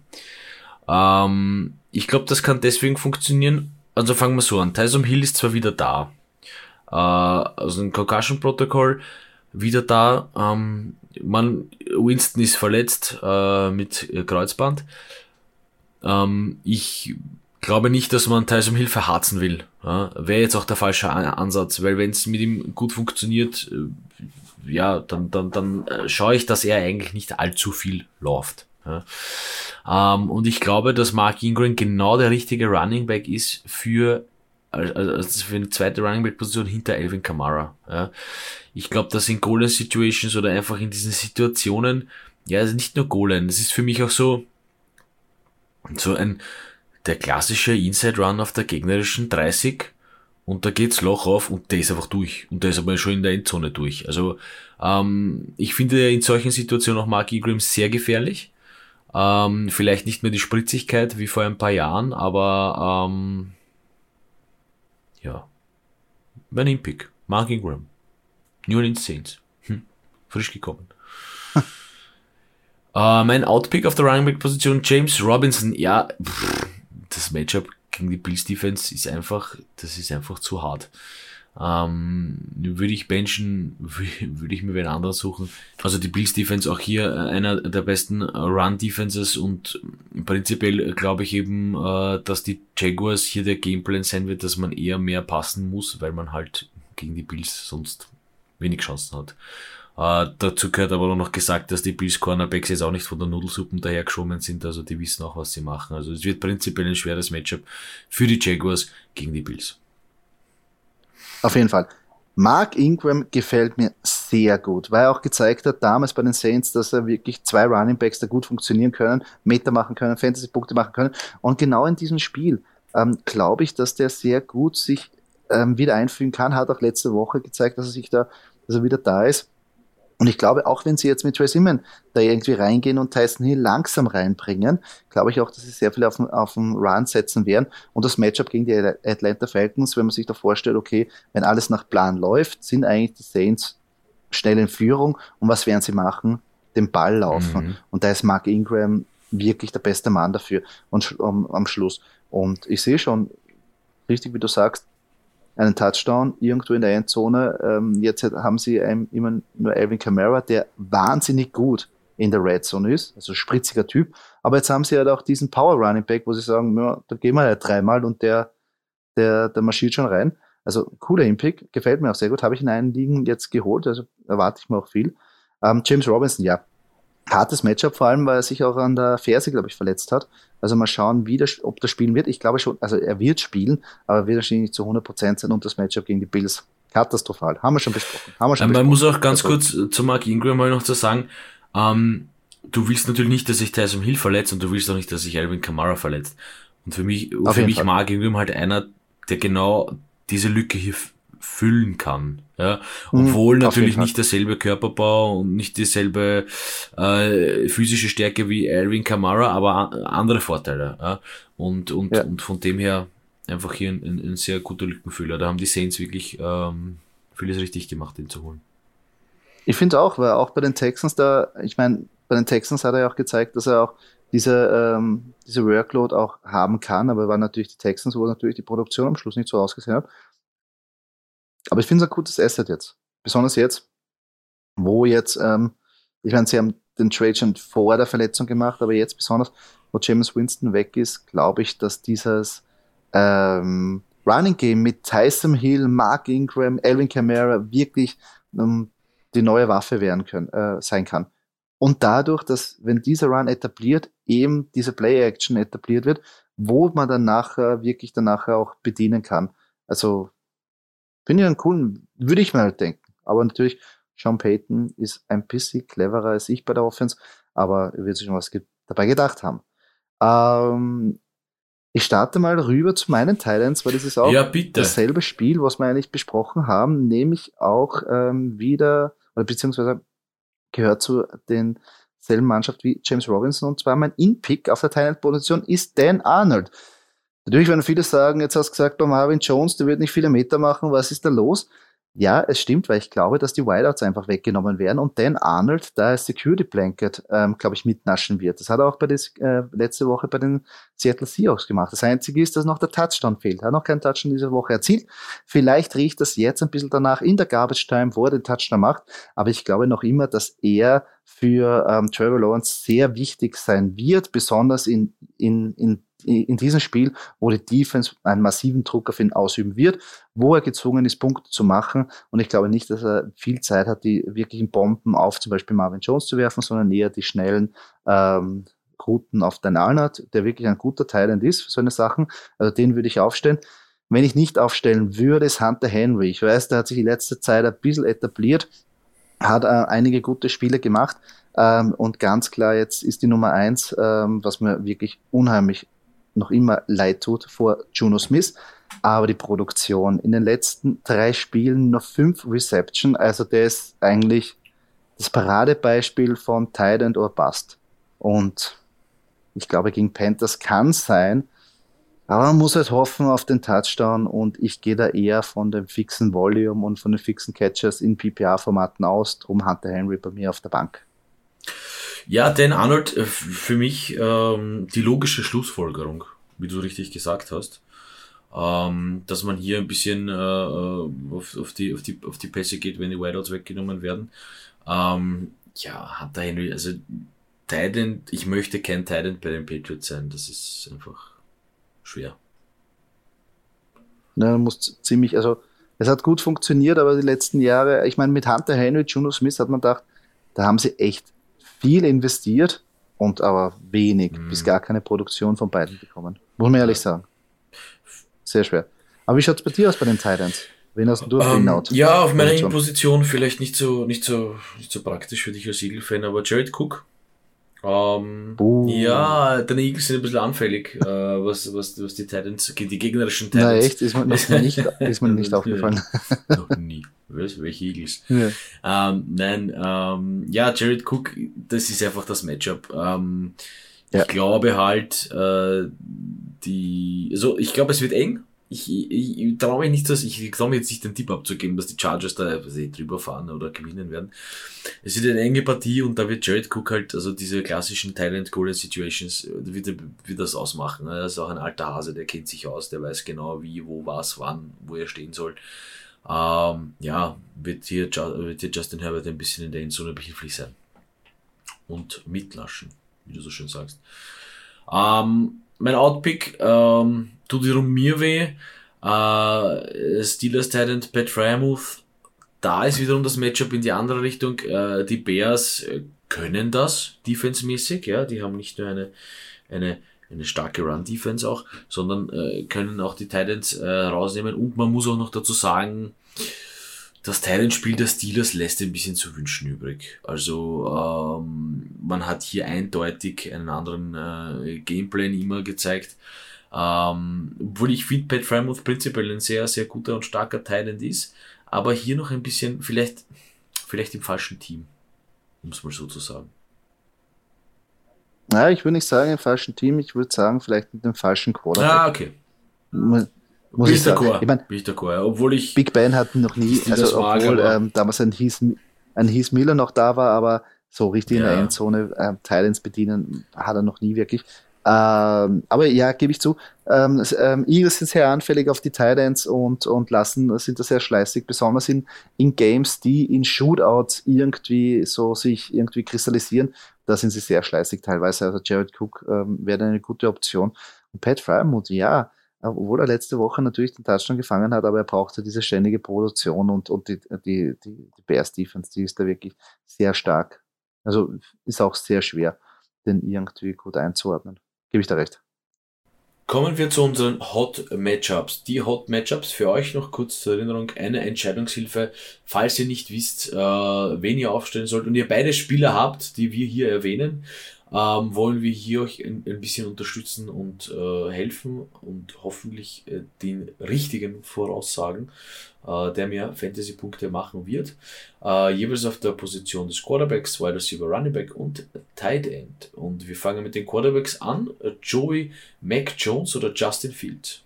Ähm, ich glaube, das kann deswegen funktionieren. Also fangen wir so an. Tyson Hill ist zwar wieder da. Äh, also ein Concussion Protocol wieder da. Ähm, man, Winston ist verletzt äh, mit Kreuzband. Ähm, ich glaube nicht, dass man Tyson Hill verharzen will. Ja, Wäre jetzt auch der falsche Ansatz, weil wenn es mit ihm gut funktioniert, äh, ja, dann, dann, dann äh, schaue ich, dass er eigentlich nicht allzu viel läuft. Ja. Ähm, und ich glaube, dass Mark Ingram genau der richtige Running Back ist für also für eine zweite Running Back Position hinter Alvin Kamara. Ja. Ich glaube, dass in Goal Situations oder einfach in diesen Situationen, ja, also nicht nur Goal das ist für mich auch so, so ein, der klassische Inside Run auf der gegnerischen 30 und da geht's Loch auf und der ist einfach durch. Und der ist aber schon in der Endzone durch. Also ähm, ich finde in solchen Situationen auch Mark Ingram sehr gefährlich. Ähm, vielleicht nicht mehr die Spritzigkeit wie vor ein paar Jahren, aber ähm, ja. Mein Impick. Mark Ingram. New Orleans Saints. Hm. Frisch gekommen. äh, mein Outpick auf der Running Back Position James Robinson. Ja, pff, das Matchup gegen die Bills Defense ist einfach, das ist einfach zu hart. Ähm, würde ich benchen, würde ich mir wen anderen suchen. Also die Bills Defense auch hier äh, einer der besten Run Defenses und prinzipiell glaube ich eben, äh, dass die Jaguars hier der Gameplan sein wird, dass man eher mehr passen muss, weil man halt gegen die Bills sonst wenig Chancen hat. Äh, dazu gehört aber noch gesagt, dass die Bills Cornerbacks jetzt auch nicht von der Nudelsuppen dahergeschoben sind, also die wissen auch, was sie machen. Also es wird prinzipiell ein schweres Matchup für die Jaguars gegen die Bills. Auf jeden Fall. Mark Ingram gefällt mir sehr gut, weil er auch gezeigt hat damals bei den Saints, dass er wirklich zwei Running Backs da gut funktionieren können, Meter machen können, Fantasy-Punkte machen können. Und genau in diesem Spiel ähm, glaube ich, dass der sehr gut sich ähm, wieder einfügen kann. Hat auch letzte Woche gezeigt, dass er sich da, dass er wieder da ist. Und ich glaube, auch wenn sie jetzt mit Trey Simon da irgendwie reingehen und Tyson Hill langsam reinbringen, glaube ich auch, dass sie sehr viel auf, auf den Run setzen werden. Und das Matchup gegen die Atlanta Falcons, wenn man sich da vorstellt, okay, wenn alles nach Plan läuft, sind eigentlich die Saints schnell in Führung. Und was werden sie machen? Den Ball laufen. Mhm. Und da ist Mark Ingram wirklich der beste Mann dafür und um, am Schluss. Und ich sehe schon, richtig wie du sagst, einen Touchdown irgendwo in der Endzone. Ähm, jetzt haben sie einem immer nur Alvin Kamara, der wahnsinnig gut in der Red Zone ist, also spritziger Typ. Aber jetzt haben sie halt auch diesen Power Running Back, wo sie sagen, ja, da gehen wir ja dreimal und der, der, der marschiert schon rein. Also cooler Impick, gefällt mir auch sehr gut. Habe ich in einen Ligen jetzt geholt, also erwarte ich mir auch viel. Ähm, James Robinson, ja, hartes Matchup, vor allem, weil er sich auch an der Ferse, glaube ich, verletzt hat. Also mal schauen, wie das, ob das spielen wird. Ich glaube schon, also er wird spielen, aber wird wahrscheinlich nicht zu 100% sein und das Matchup gegen die Bills katastrophal. Haben wir schon besprochen. Haben wir schon ähm, besprochen. Man muss auch ganz also, kurz zu Mark Ingram mal noch zu sagen, ähm, du willst natürlich nicht, dass sich Tyson Hill verletzt und du willst auch nicht, dass sich Alvin Kamara verletzt. Und für mich, für mich Mark Ingram halt einer, der genau diese Lücke hier füllen kann. Ja, mhm, obwohl mhm, natürlich nicht derselbe Körperbau und nicht dieselbe äh, physische Stärke wie Alvin Kamara, aber andere Vorteile. Ja? Und, und, ja. und von dem her einfach hier ein, ein, ein sehr guter Lückenfüller. Da haben die Saints wirklich ähm, vieles richtig gemacht, den zu holen. Ich finde auch, weil auch bei den Texans da, ich meine, bei den Texans hat er ja auch gezeigt, dass er auch diese, ähm, diese Workload auch haben kann, aber waren natürlich die Texans, wo natürlich die Produktion am Schluss nicht so ausgesehen hat. Aber ich finde es ein gutes Asset jetzt. Besonders jetzt, wo jetzt, ähm, ich meine, sie haben den Trade schon vor der Verletzung gemacht, aber jetzt besonders, wo James Winston weg ist, glaube ich, dass dieses ähm, Running Game mit Tyson Hill, Mark Ingram, Elvin Kamara wirklich ähm, die neue Waffe werden können, äh, sein kann. Und dadurch, dass, wenn dieser Run etabliert, eben diese Play-Action etabliert wird, wo man dann nachher wirklich dann nachher auch bedienen kann. Also, finde ich einen coolen, würde ich mir halt denken. Aber natürlich, Sean Payton ist ein bisschen cleverer als ich bei der Offense, aber er wird sich schon was dabei gedacht haben. Ähm, ich starte mal rüber zu meinen Titans, weil das ist auch ja, dasselbe Spiel, was wir eigentlich besprochen haben, nämlich auch ähm, wieder, oder beziehungsweise gehört zu denselben Mannschaft wie James Robinson und zwar mein In-Pick auf der Titan-Position ist Dan Arnold. Natürlich werden viele sagen, jetzt hast du gesagt, bei Marvin Jones, der wird nicht viele Meter machen, was ist da los? Ja, es stimmt, weil ich glaube, dass die Wideouts einfach weggenommen werden und Dan Arnold da als Security Blanket, ähm, glaube ich, mitnaschen wird. Das hat er auch bei des, äh, letzte Woche bei den Seattle Seahawks gemacht. Das Einzige ist, dass noch der Touchdown fehlt. Er hat noch keinen Touchdown diese Woche erzielt. Vielleicht riecht das jetzt ein bisschen danach in der Garbage Time, wo er den Touchdown macht. Aber ich glaube noch immer, dass er für ähm, Trevor Lawrence sehr wichtig sein wird, besonders in, in, in in diesem Spiel, wo die Defense einen massiven Druck auf ihn ausüben wird, wo er gezwungen ist, Punkte zu machen. Und ich glaube nicht, dass er viel Zeit hat, die wirklichen Bomben auf zum Beispiel Marvin Jones zu werfen, sondern eher die schnellen ähm, Routen auf Dan Arnold, der wirklich ein guter Thailand ist für so eine Sachen. Also den würde ich aufstellen. Wenn ich nicht aufstellen würde, ist Hunter Henry. Ich weiß, der hat sich die letzte Zeit ein bisschen etabliert, hat äh, einige gute Spiele gemacht. Ähm, und ganz klar, jetzt ist die Nummer eins, ähm, was mir wirklich unheimlich noch immer leid tut vor Juno Smith. Aber die Produktion in den letzten drei Spielen noch fünf Reception, also der ist eigentlich das Paradebeispiel von Tide or Bust. Und ich glaube, gegen Panthers kann sein, aber man muss halt hoffen auf den Touchdown und ich gehe da eher von dem fixen Volume und von den fixen Catchers in PPA-Formaten aus. Drum Hunter Henry bei mir auf der Bank. Ja, Dan Arnold, äh, für mich ähm, die logische Schlussfolgerung, wie du richtig gesagt hast. Ähm, dass man hier ein bisschen äh, äh, auf, auf, die, auf, die, auf die Pässe geht, wenn die Wideouts weggenommen werden. Ähm, ja, Hunter Henry, also Titan, ich möchte kein Titan bei den Patriots sein, das ist einfach schwer. Ja, muss ziemlich, also es hat gut funktioniert, aber die letzten Jahre, ich meine, mit Hunter Henry, Juno Smith hat man gedacht, da haben sie echt viel investiert und aber wenig mhm. bis gar keine Produktion von beiden bekommen. Muss man ehrlich sagen. Sehr schwer. Aber wie schaut es bei dir aus bei den Titans? Wen hast du um, ähm, Ja, auf meiner Position vielleicht nicht so, nicht so, nicht so praktisch für dich als Eagle-Fan, aber Jared Cook ähm, uh. Ja, deine Eagles sind ein bisschen anfällig, äh, was, was, was die Titans, die gegnerischen Titans. Na echt, ist mir, mir nicht, ist mir nicht aufgefallen. Noch nie. Was, welche Eagles? Ja. Ähm, nein, ähm, ja, Jared Cook, das ist einfach das Matchup. Ähm, ja. Ich glaube halt, äh, die, also ich glaube, es wird eng ich, ich, ich traue mich nicht, dass ich traue mir jetzt nicht den Tipp abzugeben, dass die Chargers da eh drüber fahren oder gewinnen werden. Es wird eine enge Partie und da wird Jared Cook halt, also diese klassischen Thailand Golden Situations, wird, wird das ausmachen. Er ist auch ein alter Hase, der kennt sich aus, der weiß genau wie, wo, was, wann, wo er stehen soll. Ähm, ja, wird hier, wird hier Justin Herbert ein bisschen in der Endzone behilflich sein. Und mitlaschen, wie du so schön sagst. Ähm, mein Outpick, ähm, tut wiederum mir weh. Äh, Steelers Titan Pat Fryermuth, da ist wiederum das Matchup in die andere Richtung. Äh, die Bears äh, können das defensemäßig, ja, die haben nicht nur eine, eine, eine starke Run-Defense auch, sondern äh, können auch die Titans äh, rausnehmen. Und man muss auch noch dazu sagen, das Titan-Spiel der Steelers lässt ein bisschen zu wünschen übrig. Also ähm, man hat hier eindeutig einen anderen äh, Gameplan immer gezeigt. Ähm, obwohl ich finde, Pat Frymouth prinzipiell ein sehr, sehr guter und starker Thailand ist, aber hier noch ein bisschen, vielleicht, vielleicht im falschen Team, um es mal so zu sagen. Ja, ich würde nicht sagen im falschen Team, ich würde sagen, vielleicht mit dem falschen Quarterback. Ah, okay. Muss Bin ich sagen. Ich mein, Bin ich d'accord, ja. Obwohl ich. Big Ben hat noch nie, also obwohl ähm, damals ein Heath, ein Heath Miller noch da war, aber so richtig in der Ja. Endzone ähm, Titans bedienen hat er noch nie wirklich. Ähm, aber ja, gebe ich zu. Ähm, ähm, Eagles sind sehr anfällig auf die Titans und, und lassen, sind da sehr schleißig, besonders in, in Games, die in Shootouts irgendwie so sich irgendwie kristallisieren. Da sind sie sehr schleißig teilweise. Also Jared Cook ähm, wäre eine gute Option. Und Pat Fryermuth, ja, obwohl er letzte Woche natürlich den Touchdown gefangen hat, aber er brauchte diese ständige Produktion und, und die, die, die, die Bears Defense, die ist da wirklich sehr stark. Also ist auch sehr schwer, den irgendwie gut einzuordnen. Gebe ich da recht. Kommen wir zu unseren Hot Matchups. Die Hot Matchups für euch noch kurz zur Erinnerung eine Entscheidungshilfe, falls ihr nicht wisst, äh, wen ihr aufstellen sollt und ihr beide Spieler habt, die wir hier erwähnen, ähm, wollen wir hier euch ein, ein bisschen unterstützen und äh, helfen und hoffentlich äh, den richtigen voraussagen, äh, der mir Fantasy-Punkte machen wird. Äh, jeweils auf der Position des Quarterbacks, Wide Receiver, Running Back und Tight End. Und wir fangen mit den Quarterbacks an. Joey, Mac Jones oder Justin Fields?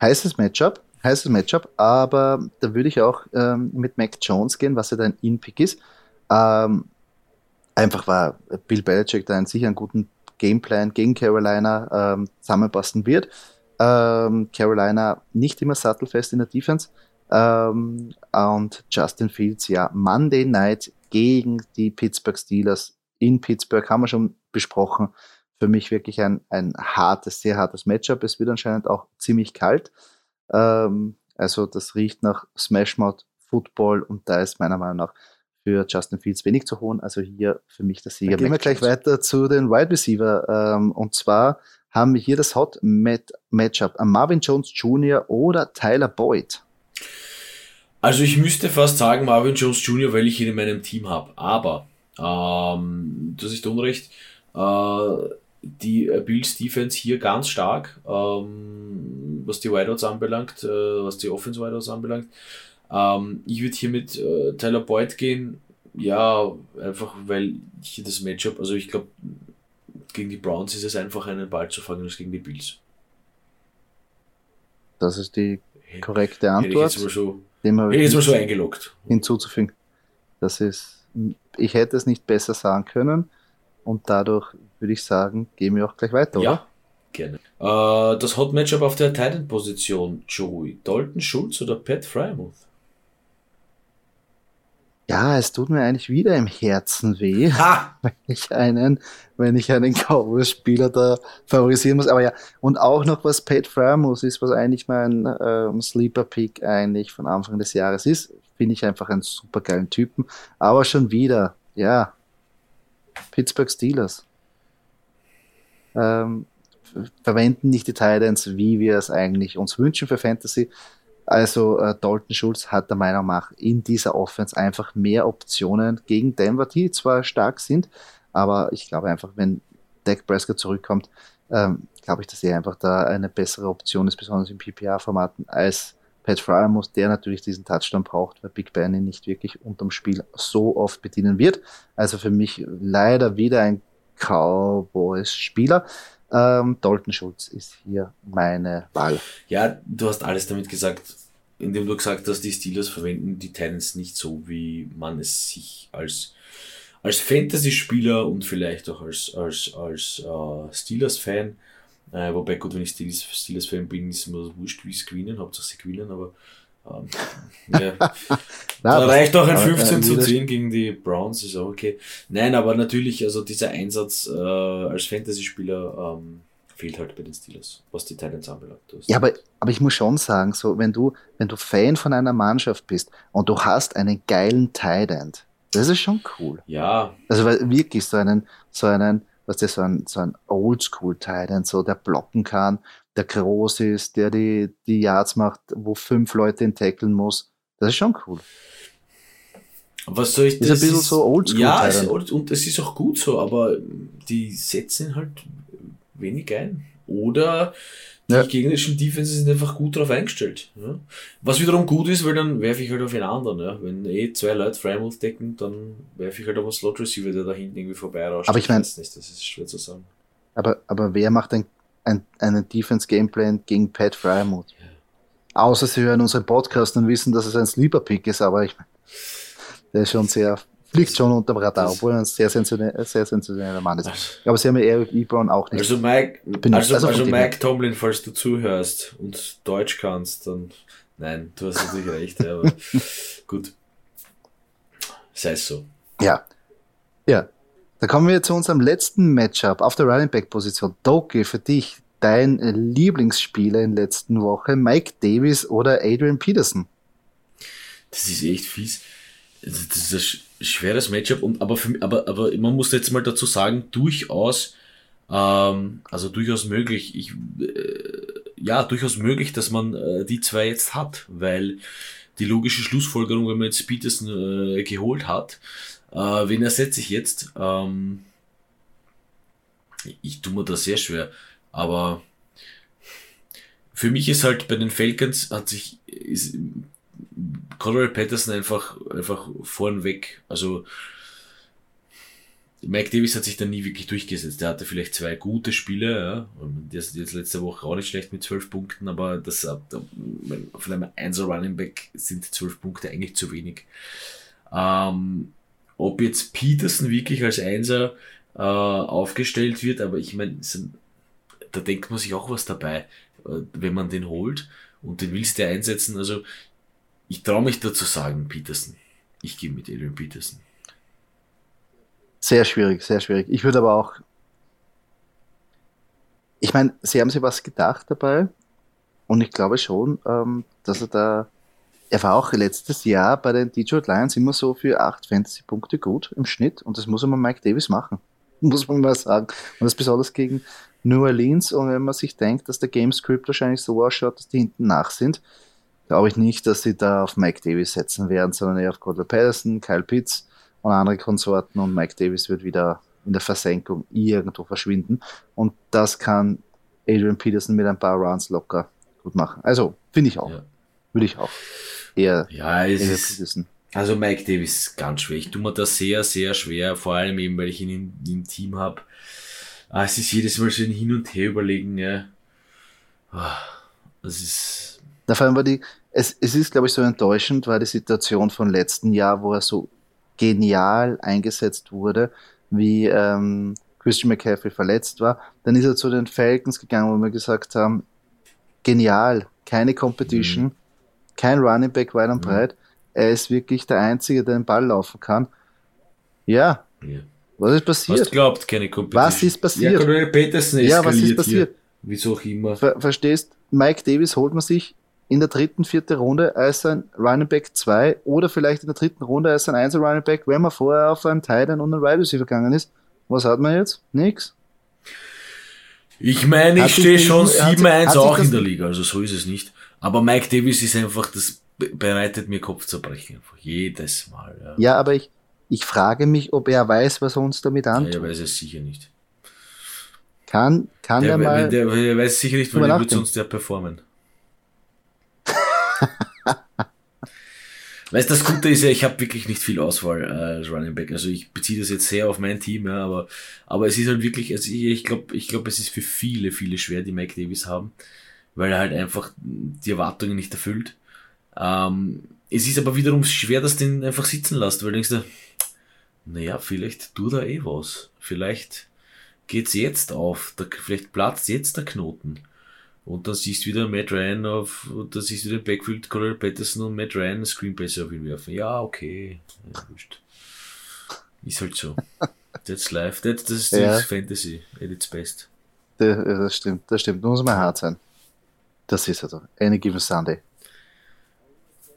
Heißes Matchup, heißes Matchup, aber da würde ich auch ähm, mit Mac Jones gehen, was ja dein In-Pick ist. Ähm, einfach war Bill Belichick da einen sicher einen guten Gameplan gegen Carolina ähm, zusammenpassen wird. Ähm, Carolina nicht immer sattelfest in der Defense. Ähm, und Justin Fields, ja, Monday Night gegen die Pittsburgh Steelers in Pittsburgh haben wir schon besprochen. Für mich wirklich ein, ein hartes, sehr hartes Matchup. Es wird anscheinend auch ziemlich kalt. Ähm, also das riecht nach Smashmouth Football und da ist meiner Meinung nach für Justin Fields wenig zu holen. Also hier für mich der Sieger. Dann Gehen wir gleich weiter zu den Wide Receiver. Ähm, und zwar haben wir hier das Hot Mat Matchup. Marvin Jones Jr. oder Tyler Boyd. Also ich müsste fast sagen Marvin Jones Jr., weil ich ihn in meinem Team habe. Aber, ähm, das ist Unrecht, äh, die äh, Bills Defense hier ganz stark, ähm, was die Wideouts anbelangt, äh, was die Offense Wideouts anbelangt. Ähm, ich würde hier mit äh, Tyler Boyd gehen, ja, einfach weil hier das Matchup, also ich glaube, gegen die Browns ist es einfach einen Ball zu fangen als gegen die Bills. Das ist die korrekte Hätte ich jetzt Antwort. mal Dem habe ich ich jetzt mal so eingeloggt. hinzuzufügen. Das ist, ich hätte es nicht besser sagen können und dadurch würde ich sagen, gehen wir auch gleich weiter, oder? Ja, gerne. Äh, das Hot Matchup auf der Titan-Position, Joey. Dalton Schulz oder Pat Frymouth? Ja, es tut mir eigentlich wieder im Herzen weh, Ha! wenn ich einen, wenn ich einen Cowboys-Spieler da favorisieren muss. Aber ja, und auch noch was Pat Frymouth ist, was eigentlich mein ähm, Sleeper-Pick eigentlich von Anfang des Jahres ist. Finde ich einfach einen super geilen Typen. Aber schon wieder, ja, Pittsburgh Steelers. Ähm, verwenden nicht die Titans, wie wir es eigentlich uns wünschen für Fantasy. Also äh, Dalton Schulz hat der Meinung nach in dieser Offense einfach mehr Optionen gegen Denver, die zwar stark sind, aber ich glaube einfach, wenn Dak Prescott zurückkommt, ähm, glaube ich, dass er einfach da eine bessere Option ist, besonders im PPR-Formaten, als Pat Fryermuth, der natürlich diesen Touchdown braucht, weil Big Ben ihn nicht wirklich unterm Spiel so oft bedienen wird. Also für mich leider wieder ein Cowboys-Spieler. Ähm, Dalton Schulz ist hier meine Wahl. Ja, du hast alles damit gesagt, indem du gesagt hast, die Steelers verwenden die Titans nicht so, wie man es sich als, als Fantasy-Spieler und vielleicht auch als, als, als äh, Steelers-Fan, äh, wobei gut, wenn ich Steelers- Steelers-Fan bin, ist mir das wurscht, wie sie gewinnen, Hauptsache sie gewinnen, aber ähm, ja, Na, da aber- reicht auch ein aber, äh, 15 zu jeder- 10 gegen die Browns, ist auch okay. Nein, aber natürlich, also dieser Einsatz äh, als Fantasy-Spieler ähm, fehlt halt bei den Steelers, was die Titans anbelangt. Ja, aber, aber ich muss schon sagen, so, wenn du, wenn du Fan von einer Mannschaft bist und du hast einen geilen Tight End, das ist schon cool. ja, Also weil wirklich so einen, so einen, was das so ein, so ein Oldschool Tight End, so der blocken kann, der groß ist, der die, die Yards macht, wo fünf Leute ihn tackeln muss. Das ist schon cool. was soll ich Ist ein bisschen so oldschool, Ja, es, und es ist auch gut so, aber die setzen halt wenig ein. Oder die Ja. gegnerischen Defenses sind einfach gut darauf eingestellt. Ja? Was wiederum gut ist, weil dann werfe ich halt auf einen anderen. Ja? Wenn eh zwei Leute Frymouth decken, dann werfe ich halt auf einen Slot Receiver, der da hinten irgendwie vorbei rauscht. Aber ich mein- weiß nicht, das ist schwer zu sagen. Aber, aber wer macht denn ein, einen Defense-Gameplan gegen Pat Fryermuth. Außer sie hören unseren Podcast und wissen, dass es ein Sleeper-Pick ist, aber ich meine, der ist schon sehr, fliegt schon unterm Radar, obwohl er ein sehr sensationeller, sehr sensationeller Mann ist. Aber sie haben ja Eric Ebron auch nicht. Also Mike, also, also, also Mike Tomlin, falls du zuhörst und Deutsch kannst, dann nein, du hast natürlich recht, aber gut. Sei es so. Ja. Ja. Da kommen wir zu unserem letzten Matchup auf der Running Back Position. Doki, für dich dein Lieblingsspieler in der letzten Woche, Mike Davis oder Adrian Peterson? Das ist echt fies. Das ist ein schweres Matchup, und, aber, für, aber, aber man muss jetzt mal dazu sagen, durchaus, ähm, also durchaus möglich, ich, äh, ja, durchaus möglich, dass man äh, die zwei jetzt hat, weil die logische Schlussfolgerung, wenn man jetzt Peterson äh, geholt hat, äh, wen ersetze ich jetzt? Ähm, ich tue mir das sehr schwer, aber für mich ist halt bei den Falcons hat sich ist Conrad Patterson einfach einfach vornweg, also Mike Davis hat sich da nie wirklich durchgesetzt. Der hatte vielleicht zwei gute Spiele, ja. Der ist jetzt letzte Woche auch nicht schlecht mit zwölf Punkten, aber das von einem Einser Running Back sind zwölf Punkte eigentlich zu wenig. Ähm, ob jetzt Peterson wirklich als Einser äh, aufgestellt wird, aber ich meine, da denkt man sich auch was dabei, äh, wenn man den holt und den willst du einsetzen. Also ich traue mich dazu sagen, Peterson. Ich gehe mit Adrian Peterson. Sehr schwierig, sehr schwierig. Ich würde aber auch. Ich meine, sie haben sich was gedacht dabei und ich glaube schon, ähm, dass er da. Er war auch letztes Jahr bei den Detroit Lions immer so für acht Fantasy-Punkte gut im Schnitt und das muss immer Mike Davis machen, muss man mal sagen. Und das besonders gegen New Orleans und wenn man sich denkt, dass der Gamescript wahrscheinlich so ausschaut, dass die hinten nach sind, glaube ich nicht, dass sie da auf Mike Davis setzen werden, sondern eher auf Cordell Patterson, Kyle Pitts und andere Konsorten und Mike Davis wird wieder in der Versenkung irgendwo verschwinden. Und das kann Adrian Peterson mit ein paar Rounds locker gut machen. Also, finde ich auch. Ja. Würde ich auch. Eher, ja, es ist, Peterson. Also Mike Davis ist ganz schwer. Ich tue mir das sehr, sehr schwer, vor allem eben, weil ich ihn im, im Team habe. Ah, es ist jedes Mal so ein Hin und Her überlegen, ja. Ah, das ist. Da vor allem war die, es, es ist, glaube ich, so enttäuschend, war die Situation von letzten Jahr, wo er so genial eingesetzt wurde, wie ähm, Christian McCaffrey verletzt war. Dann ist er zu den Falcons gegangen, wo wir gesagt haben, genial, keine Competition, mhm. Kein Running Back weit und mhm. breit. Er ist wirklich der Einzige, der den Ball laufen kann. Ja. ja. Was ist passiert? Was glaubt, keine Competition. Was ist passiert? Ja, Peterson ja was ist passiert? Hier. Wieso auch immer. Ver verstehst, Mike Davis holt man sich in der dritten, vierten Runde als ein Running Back 2 oder vielleicht in der dritten Runde als ein Einzel Running Back, wenn man vorher auf einen Titan und einen Wide Receiver gegangen ist. Was hat man jetzt? Nix. Ich meine, ich stehe schon 7-1 auch in der Liga, also so ist es nicht. Aber Mike Davis ist einfach, das bereitet mir Kopfzerbrechen einfach jedes Mal. Ja, ja aber ich, ich frage mich, ob er weiß, was er uns damit antut. Ja, er weiß es sicher nicht. Kann, kann der, er mal. Der, der weiß sicher nicht, weil er wird sonst der performen. Weißt das Gute ist ja, ich habe wirklich nicht viel Auswahl äh, als Running Back. Also ich beziehe das jetzt sehr auf mein Team, ja, aber, aber es ist halt wirklich, also ich, ich glaube, ich glaube, es ist für viele, viele schwer, die Mike Davis haben, weil er halt einfach die Erwartungen nicht erfüllt. Ähm, es ist aber wiederum schwer, dass du den einfach sitzen lässt, weil du denkst, naja, vielleicht tut er eh was. Vielleicht geht's jetzt auf, da, vielleicht platzt jetzt der Knoten. Und dann siehst du wieder Matt Ryan auf, und dann siehst du den Backfield Colonel Patterson und Matt Ryan Screen auf ihn werfen. Ja, okay. Ja, wurscht. Ist halt so. That's life. That's, das ist ja. Fantasy at its best. Das stimmt, das stimmt. Da muss man hart sein. Das ist also Any Given Sunday.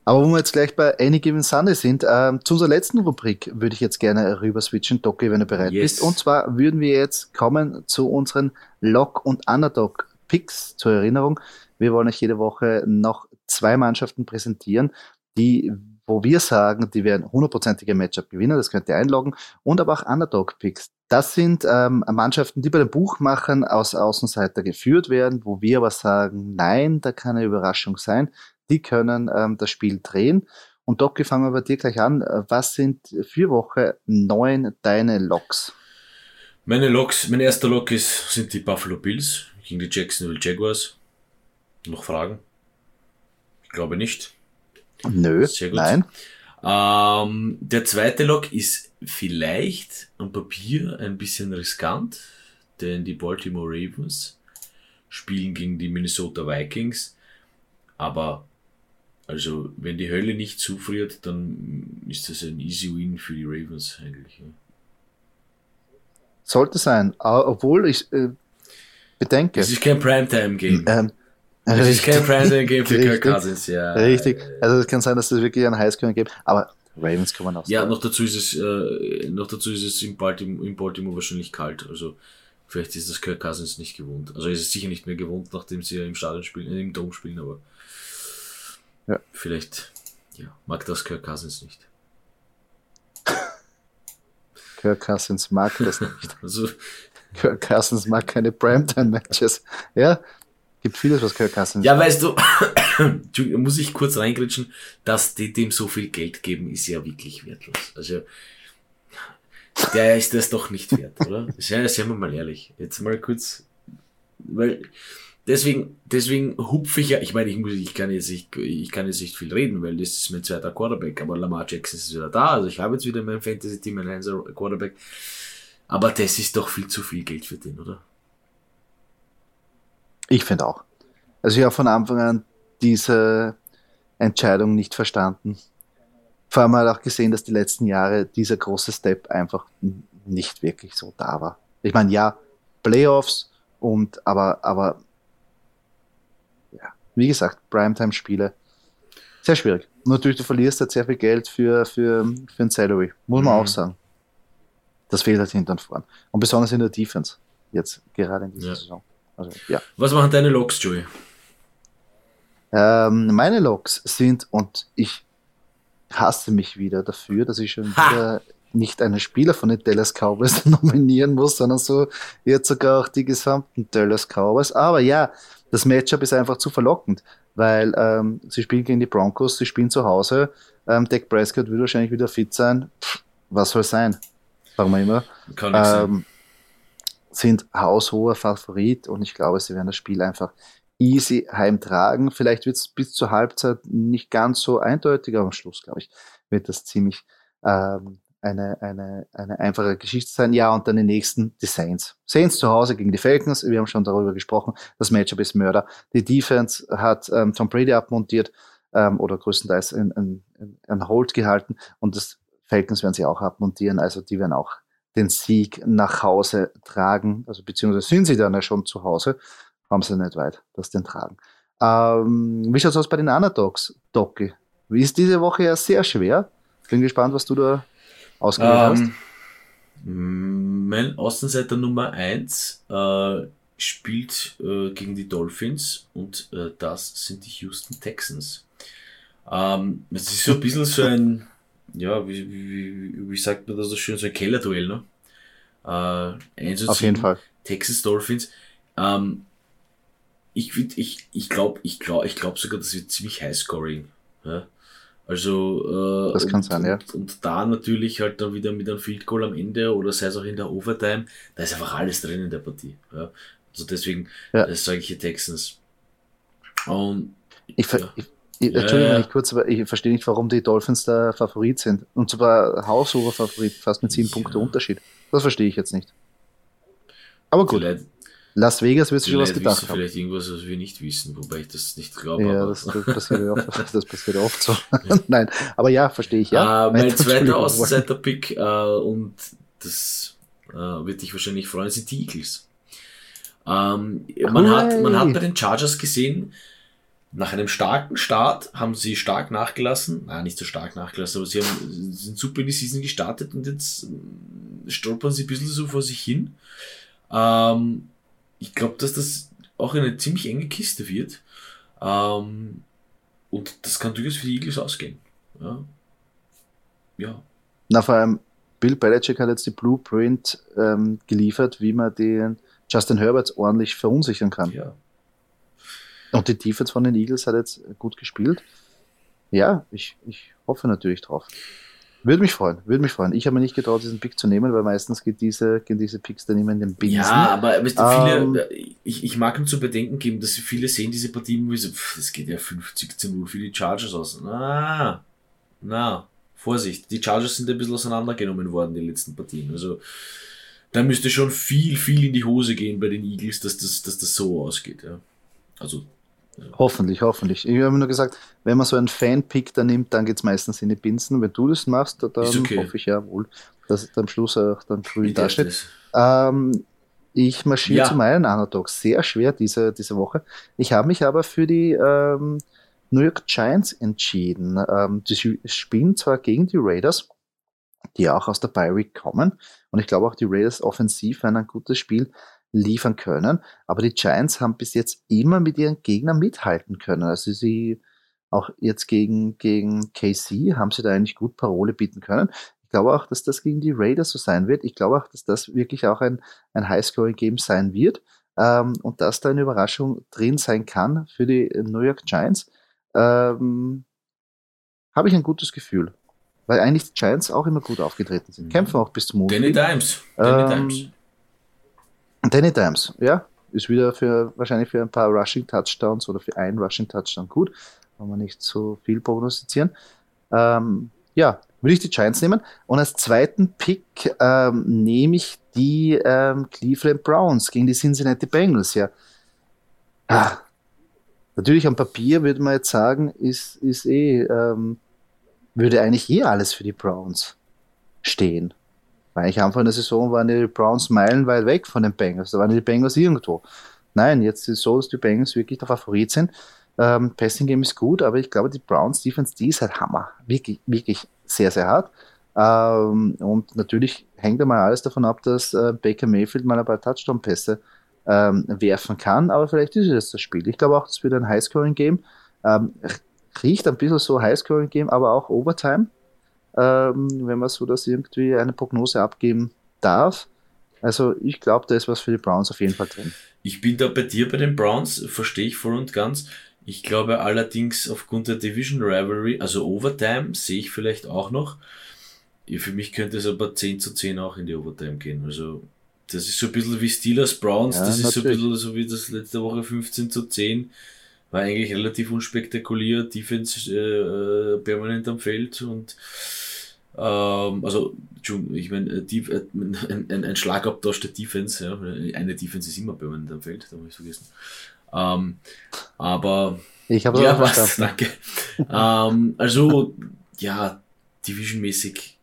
Aber wo wir jetzt gleich bei Any Given Sunday sind, äh, zu unserer letzten Rubrik würde ich jetzt gerne rüber switchen, Doki, wenn du bereit yes. bist. Und zwar würden wir jetzt kommen zu unseren Lock- und Underdog Picks zur Erinnerung. Wir wollen euch jede Woche noch zwei Mannschaften präsentieren, die, wo wir sagen, die werden hundertprozentige Matchup-Gewinner, das könnt ihr einloggen, und aber auch Underdog-Picks. Das sind ähm, Mannschaften, die bei den Buchmachern aus Außenseiter geführt werden, wo wir aber sagen, nein, da kann eine Überraschung sein. Die können ähm, das Spiel drehen. Und Doc, fangen wir bei dir gleich an. Was sind für Woche neun deine Loks? Meine Loks, mein erster Lok ist, sind die Buffalo Bills gegen die Jacksonville Jaguars. Noch Fragen? Ich glaube nicht. Nö, nein. Ähm, der zweite Lock ist vielleicht am Papier ein bisschen riskant, denn die Baltimore Ravens spielen gegen die Minnesota Vikings. Aber also, wenn die Hölle nicht zufriert, dann ist das ein easy win für die Ravens eigentlich. Ja. Sollte sein, obwohl ich äh, bedenke. Es ist kein Primetime-Game. Ähm, es ist kein Primetime-Game für Kirk Cousins, ja. Richtig. Also es kann sein, dass das wirklich ein Highscore-Game aber Ravens kann man auch Ja, noch dazu ist es, äh, noch dazu ist es in Baltimore, in Baltimore wahrscheinlich kalt. Also vielleicht ist das Kirk Cousins nicht gewohnt. Also ist es sicher nicht mehr gewohnt, nachdem sie ja im Stadion spielen, äh, im Dom spielen, aber ja. vielleicht ja, mag das Kirk Cousins nicht. Kirk Cousins mag das nicht. Also, Kirk Cousins mag keine Primetime-Matches. Ja, gibt vieles, was Kirk Cousins Ja, weißt du, muss ich kurz reingritschen, dass die dem so viel Geld geben, ist ja wirklich wertlos. Also, der ist das doch nicht wert, oder? Seien wir mal ehrlich. Jetzt mal kurz, weil deswegen, deswegen hupfe ich ja, ich meine, ich muss, ich kann jetzt nicht, ich kann jetzt nicht viel reden, weil das ist mein zweiter Quarterback, aber Lamar Jackson ist wieder da, also ich habe jetzt wieder mein Fantasy-Team, ein Einser Quarterback. Aber das ist doch viel zu viel Geld für den, oder? Ich finde auch. Also ich habe von Anfang an diese Entscheidung nicht verstanden. Vor allem halt auch gesehen, dass die letzten Jahre dieser große Step einfach nicht wirklich so da war. Ich meine, ja, Playoffs und aber, aber ja, wie gesagt, Primetime-Spiele. Sehr schwierig. natürlich, du verlierst halt sehr viel Geld für, für, für ein Salary. Muss man mhm. auch sagen. Das fehlt halt hinten und vorn. Und besonders in der Defense. Jetzt, gerade in dieser ja. Saison. Also, ja. Was machen deine Logs, Joey? Ähm, meine Logs sind, und ich hasse mich wieder dafür, dass ich schon ha! wieder nicht einen Spieler von den Dallas Cowboys nominieren muss, sondern so jetzt sogar auch die gesamten Dallas Cowboys. Aber ja, das Matchup ist einfach zu verlockend, weil ähm, sie spielen gegen die Broncos, sie spielen zu Hause. Ähm, Dak Prescott wird wahrscheinlich wieder fit sein. Pff, was soll sein? Sagen wir immer. Kann ähm, sein sind haushoher Favorit und ich glaube, sie werden das Spiel einfach easy heimtragen. Vielleicht wird es bis zur Halbzeit nicht ganz so eindeutig, aber am Schluss, glaube ich, wird das ziemlich ähm, eine, eine, eine einfache Geschichte sein. Ja, und dann die nächsten, die Saints. Saints zu Hause gegen die Falcons, wir haben schon darüber gesprochen, das Matchup ist Mörder. Die Defense hat ähm, Tom Brady abmontiert ähm, oder größtenteils in, in, in Hold gehalten und das Falcons werden sie auch abmontieren, also die werden auch den Sieg nach Hause tragen, also beziehungsweise sind sie dann ja schon zu Hause, haben sie nicht weit, das den tragen. Ähm, wie schaut es aus bei den Doki? Wie ist diese Woche ja sehr schwer. Bin gespannt, was du da ausgewählt um, hast. Ähm, mein Außenseiter Nummer 1 äh, spielt äh, gegen die Dolphins und äh, das sind die Houston Texans. Ähm, es ist so ein bisschen so ein ja, wie, wie, wie sagt man das so schön, so ein Kellerduell, ne? Äh, Auf jeden Fall. Texas Dolphins. Ähm, ich ich, ich glaube ich glaub, ich glaub sogar, das wird ziemlich Highscoring. Ja? Also, äh, das kann und, sein, ja. Und, und, da natürlich halt dann wieder mit einem Field Goal am Ende oder sei es auch in der Overtime, da ist einfach alles drin in der Partie. Ja? Also deswegen ja. sage ich hier Texans. Und, ich, ja. ich, Entschuldigung, ja, ja. ich kurz, aber ich verstehe nicht, warum die Dolphins da Favorit sind. Und zwar haushoher Favorit, fast mit sieben ja. Punkte Unterschied. Das verstehe ich jetzt nicht. Aber gut. Vielleicht, Las Vegas wird sich schon was gedacht haben. Vielleicht irgendwas, was wir nicht wissen, wobei ich das nicht glaube. Ja, das, das, passiert oft, das passiert oft so. Nein, aber ja, verstehe ich. Ja. Uh, mein zweiter Außenseiter-Pick uh, und das uh, wird dich wahrscheinlich freuen, sind die Eagles. Um, ähm, man, hat, man hat bei den Chargers gesehen, nach einem starken Start haben sie stark nachgelassen. Nein, nicht so stark nachgelassen, aber sie haben, sind super in die Season gestartet und jetzt äh, stolpern sie ein bisschen so vor sich hin. Ähm, ich glaube, dass das auch eine ziemlich enge Kiste wird. Ähm, und das kann durchaus für die Eagles ausgehen. Ja. ja. Na, vor allem Bill Belichick hat jetzt die Blueprint ähm, geliefert, wie man den Justin Herbert ordentlich verunsichern kann. Ja. Und die Defense von den Eagles hat jetzt gut gespielt. Ja, ich, ich hoffe natürlich drauf. Würde mich freuen, würde mich freuen. Ich habe mir nicht getraut, diesen Pick zu nehmen, weil meistens geht diese, gehen diese Picks dann immer in den Binsen. Ja, aber weißt du, viele, ähm, ich, ich mag ihm zu bedenken geben, dass viele sehen diese Partien wie so, pff, das geht ja 50 zu 0 für die Chargers aus. Na, na, Vorsicht, die Chargers sind ein bisschen auseinandergenommen worden, die letzten Partien. Also, da müsste schon viel, viel in die Hose gehen bei den Eagles, dass das, dass das so ausgeht. Ja. Also Hoffentlich, hoffentlich. Ich habe nur gesagt, wenn man so einen Fan-Pick da nimmt, dann geht es meistens in die Binsen. Wenn du das machst, dann okay. hoffe ich ja wohl, dass es am Schluss auch dann früh da steht. Ähm, ich marschiere ja. zu meinen Underdogs. Sehr schwer diese, diese Woche. Ich habe mich aber für die ähm, New York Giants entschieden. Ähm, die spielen zwar gegen die Raiders, die auch aus der Bye kommen. Und ich glaube auch, die Raiders offensiv werden ein gutes Spiel liefern können. Aber die Giants haben bis jetzt immer mit ihren Gegnern mithalten können. Also sie auch jetzt gegen, gegen KC haben sie da eigentlich gut Parole bieten können. Ich glaube auch, dass das gegen die Raiders so sein wird. Ich glaube auch, dass das wirklich auch ein, ein High-Scoring-Game sein wird. Ähm, und dass da eine Überraschung drin sein kann für die New York Giants, ähm, habe ich ein gutes Gefühl. Weil eigentlich die Giants auch immer gut aufgetreten sind. Kämpfen auch bis zum Mond. Danny Dimes. Danny ähm, Dimes. Danny Dimes, ja, ist wieder für wahrscheinlich für ein paar Rushing Touchdowns oder für einen Rushing Touchdown gut. Wollen wir nicht so viel prognostizieren. Ähm, ja, würde ich die Giants nehmen. Und als zweiten Pick ähm, nehme ich die ähm, Cleveland Browns gegen die Cincinnati Bengals. Ja. Ah, natürlich am Papier würde man jetzt sagen, ist, ist eh, ähm, würde eigentlich eh alles für die Browns stehen. Weil ich Anfang der Saison waren die Browns meilenweit weg von den Bengals. Da waren die Bengals irgendwo. Nein, jetzt ist es so, dass die Bengals wirklich der Favorit sind. Ähm, Passing Game ist gut, aber ich glaube, die Browns Defense, die ist halt Hammer. Wirklich, wirklich sehr, sehr hart. Ähm, und natürlich hängt einmal alles davon ab, dass äh, Baker Mayfield mal ein paar Touchdown-Pässe ähm, werfen kann, aber vielleicht ist es das Spiel. Ich glaube auch, das wird ein Highscoring-Game. Ähm, riecht ein bisschen so Highscoring-Game, aber auch Overtime ähm, wenn man so das irgendwie eine Prognose abgeben darf. Also ich glaube, da ist was für die Browns auf jeden Fall drin. Ich bin da bei dir bei den Browns, verstehe ich voll und ganz. Ich glaube allerdings aufgrund der Division Rivalry, also Overtime, sehe ich vielleicht auch noch. Für mich könnte es aber 10 zu 10 auch in die Overtime gehen. Also das ist so ein bisschen wie Steelers Browns, ja, das ist so ein bisschen so wie das letzte Woche 15 zu 10. War eigentlich relativ unspektakulär, Defense äh, äh permanent am Feld und ähm, also, ich meine, äh, äh, ein, ein, ein Schlagabtausch der Defense, ja, eine Defense ist immer permanent am Feld, da habe ich vergessen. Ähm, aber. Ich habe ja, was, danke. ähm, also, ja, divisionmäßig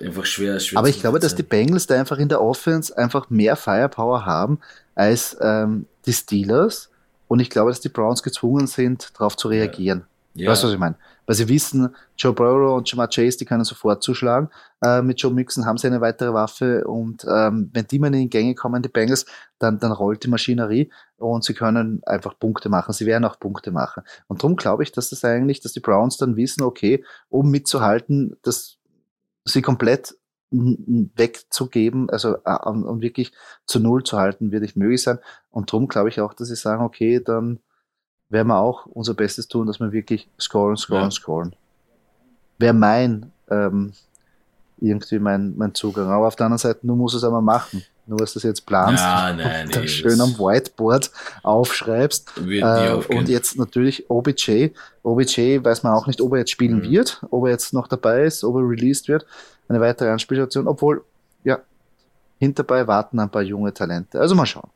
einfach schwer, schwer Aber ich glaube, dass die Bengals da einfach in der Offense einfach mehr Firepower haben als ähm, die Steelers. Und ich glaube, dass die Browns gezwungen sind, darauf zu reagieren. Ja. Weißt du, was ich meine? Weil sie wissen, Joe Burrow und Jamar Chase, die können sofort zuschlagen. Äh, mit Joe Mixon haben sie eine weitere Waffe und ähm, wenn die mal in die Gänge kommen, die Bengals, dann, dann rollt die Maschinerie und sie können einfach Punkte machen. Sie werden auch Punkte machen. Und darum glaube ich, dass das eigentlich, dass die Browns dann wissen, okay, um mitzuhalten, dass sie komplett wegzugeben, also äh, um wirklich zu Null zu halten, wird nicht möglich sein. Und darum glaube ich auch, dass sie sagen, okay, dann werden wir auch unser Bestes tun, dass wir wirklich scoren, scoren, ja. scoren. Wäre mein, ähm, irgendwie mein, mein Zugang. Aber auf der anderen Seite, du musst es einmal machen. Nur, dass du das jetzt planst ja, nein, nee, schön am Whiteboard aufschreibst. Äh, und jetzt natürlich OBJ. OBJ weiß man auch nicht, ob er jetzt spielen mhm. wird, ob er jetzt noch dabei ist, ob er released wird. Eine weitere Anspielstation, obwohl, ja, hinterbei warten ein paar junge Talente. Also mal schauen.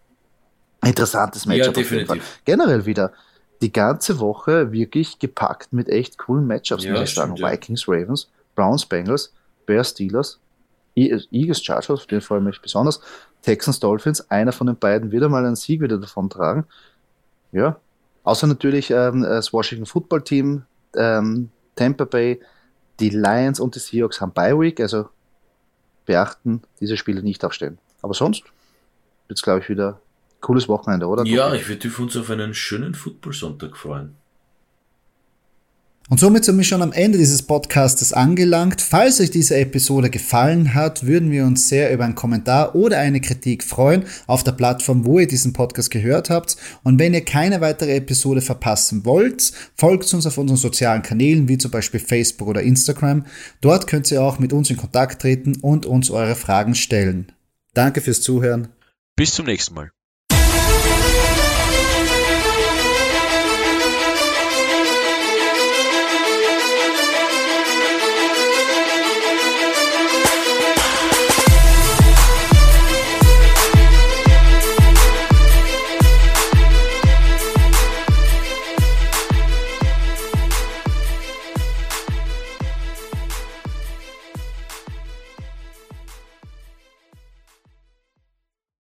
Interessantes Matchup. Ja, definitiv. Generell wieder die ganze Woche wirklich gepackt mit echt coolen Matchups, ja, muss ich sagen. Vikings, Ravens, Browns, Bengals, Bears, Steelers, Eagles, Chargers, auf den freue ich mich besonders. Texans, Dolphins, einer von den beiden wird einmal einen Sieg wieder davon tragen. Ja. Außer natürlich ähm, das Washington Football Team, ähm, Tampa Bay, die Lions und die Seahawks haben Bye Week, also beachten, diese Spiele nicht aufstellen. Aber sonst wird es, glaube ich, wieder cooles Wochenende, oder? Ja, ich würde uns auf einen schönen Football-Sonntag freuen. Und somit sind wir schon am Ende dieses Podcastes angelangt. Falls euch diese Episode gefallen hat, würden wir uns sehr über einen Kommentar oder eine Kritik freuen auf der Plattform, wo ihr diesen Podcast gehört habt. Und wenn ihr keine weitere Episode verpassen wollt, folgt uns auf unseren sozialen Kanälen, wie zum Beispiel Facebook oder Instagram. Dort könnt ihr auch mit uns in Kontakt treten und uns eure Fragen stellen. Danke fürs Zuhören. Bis zum nächsten Mal.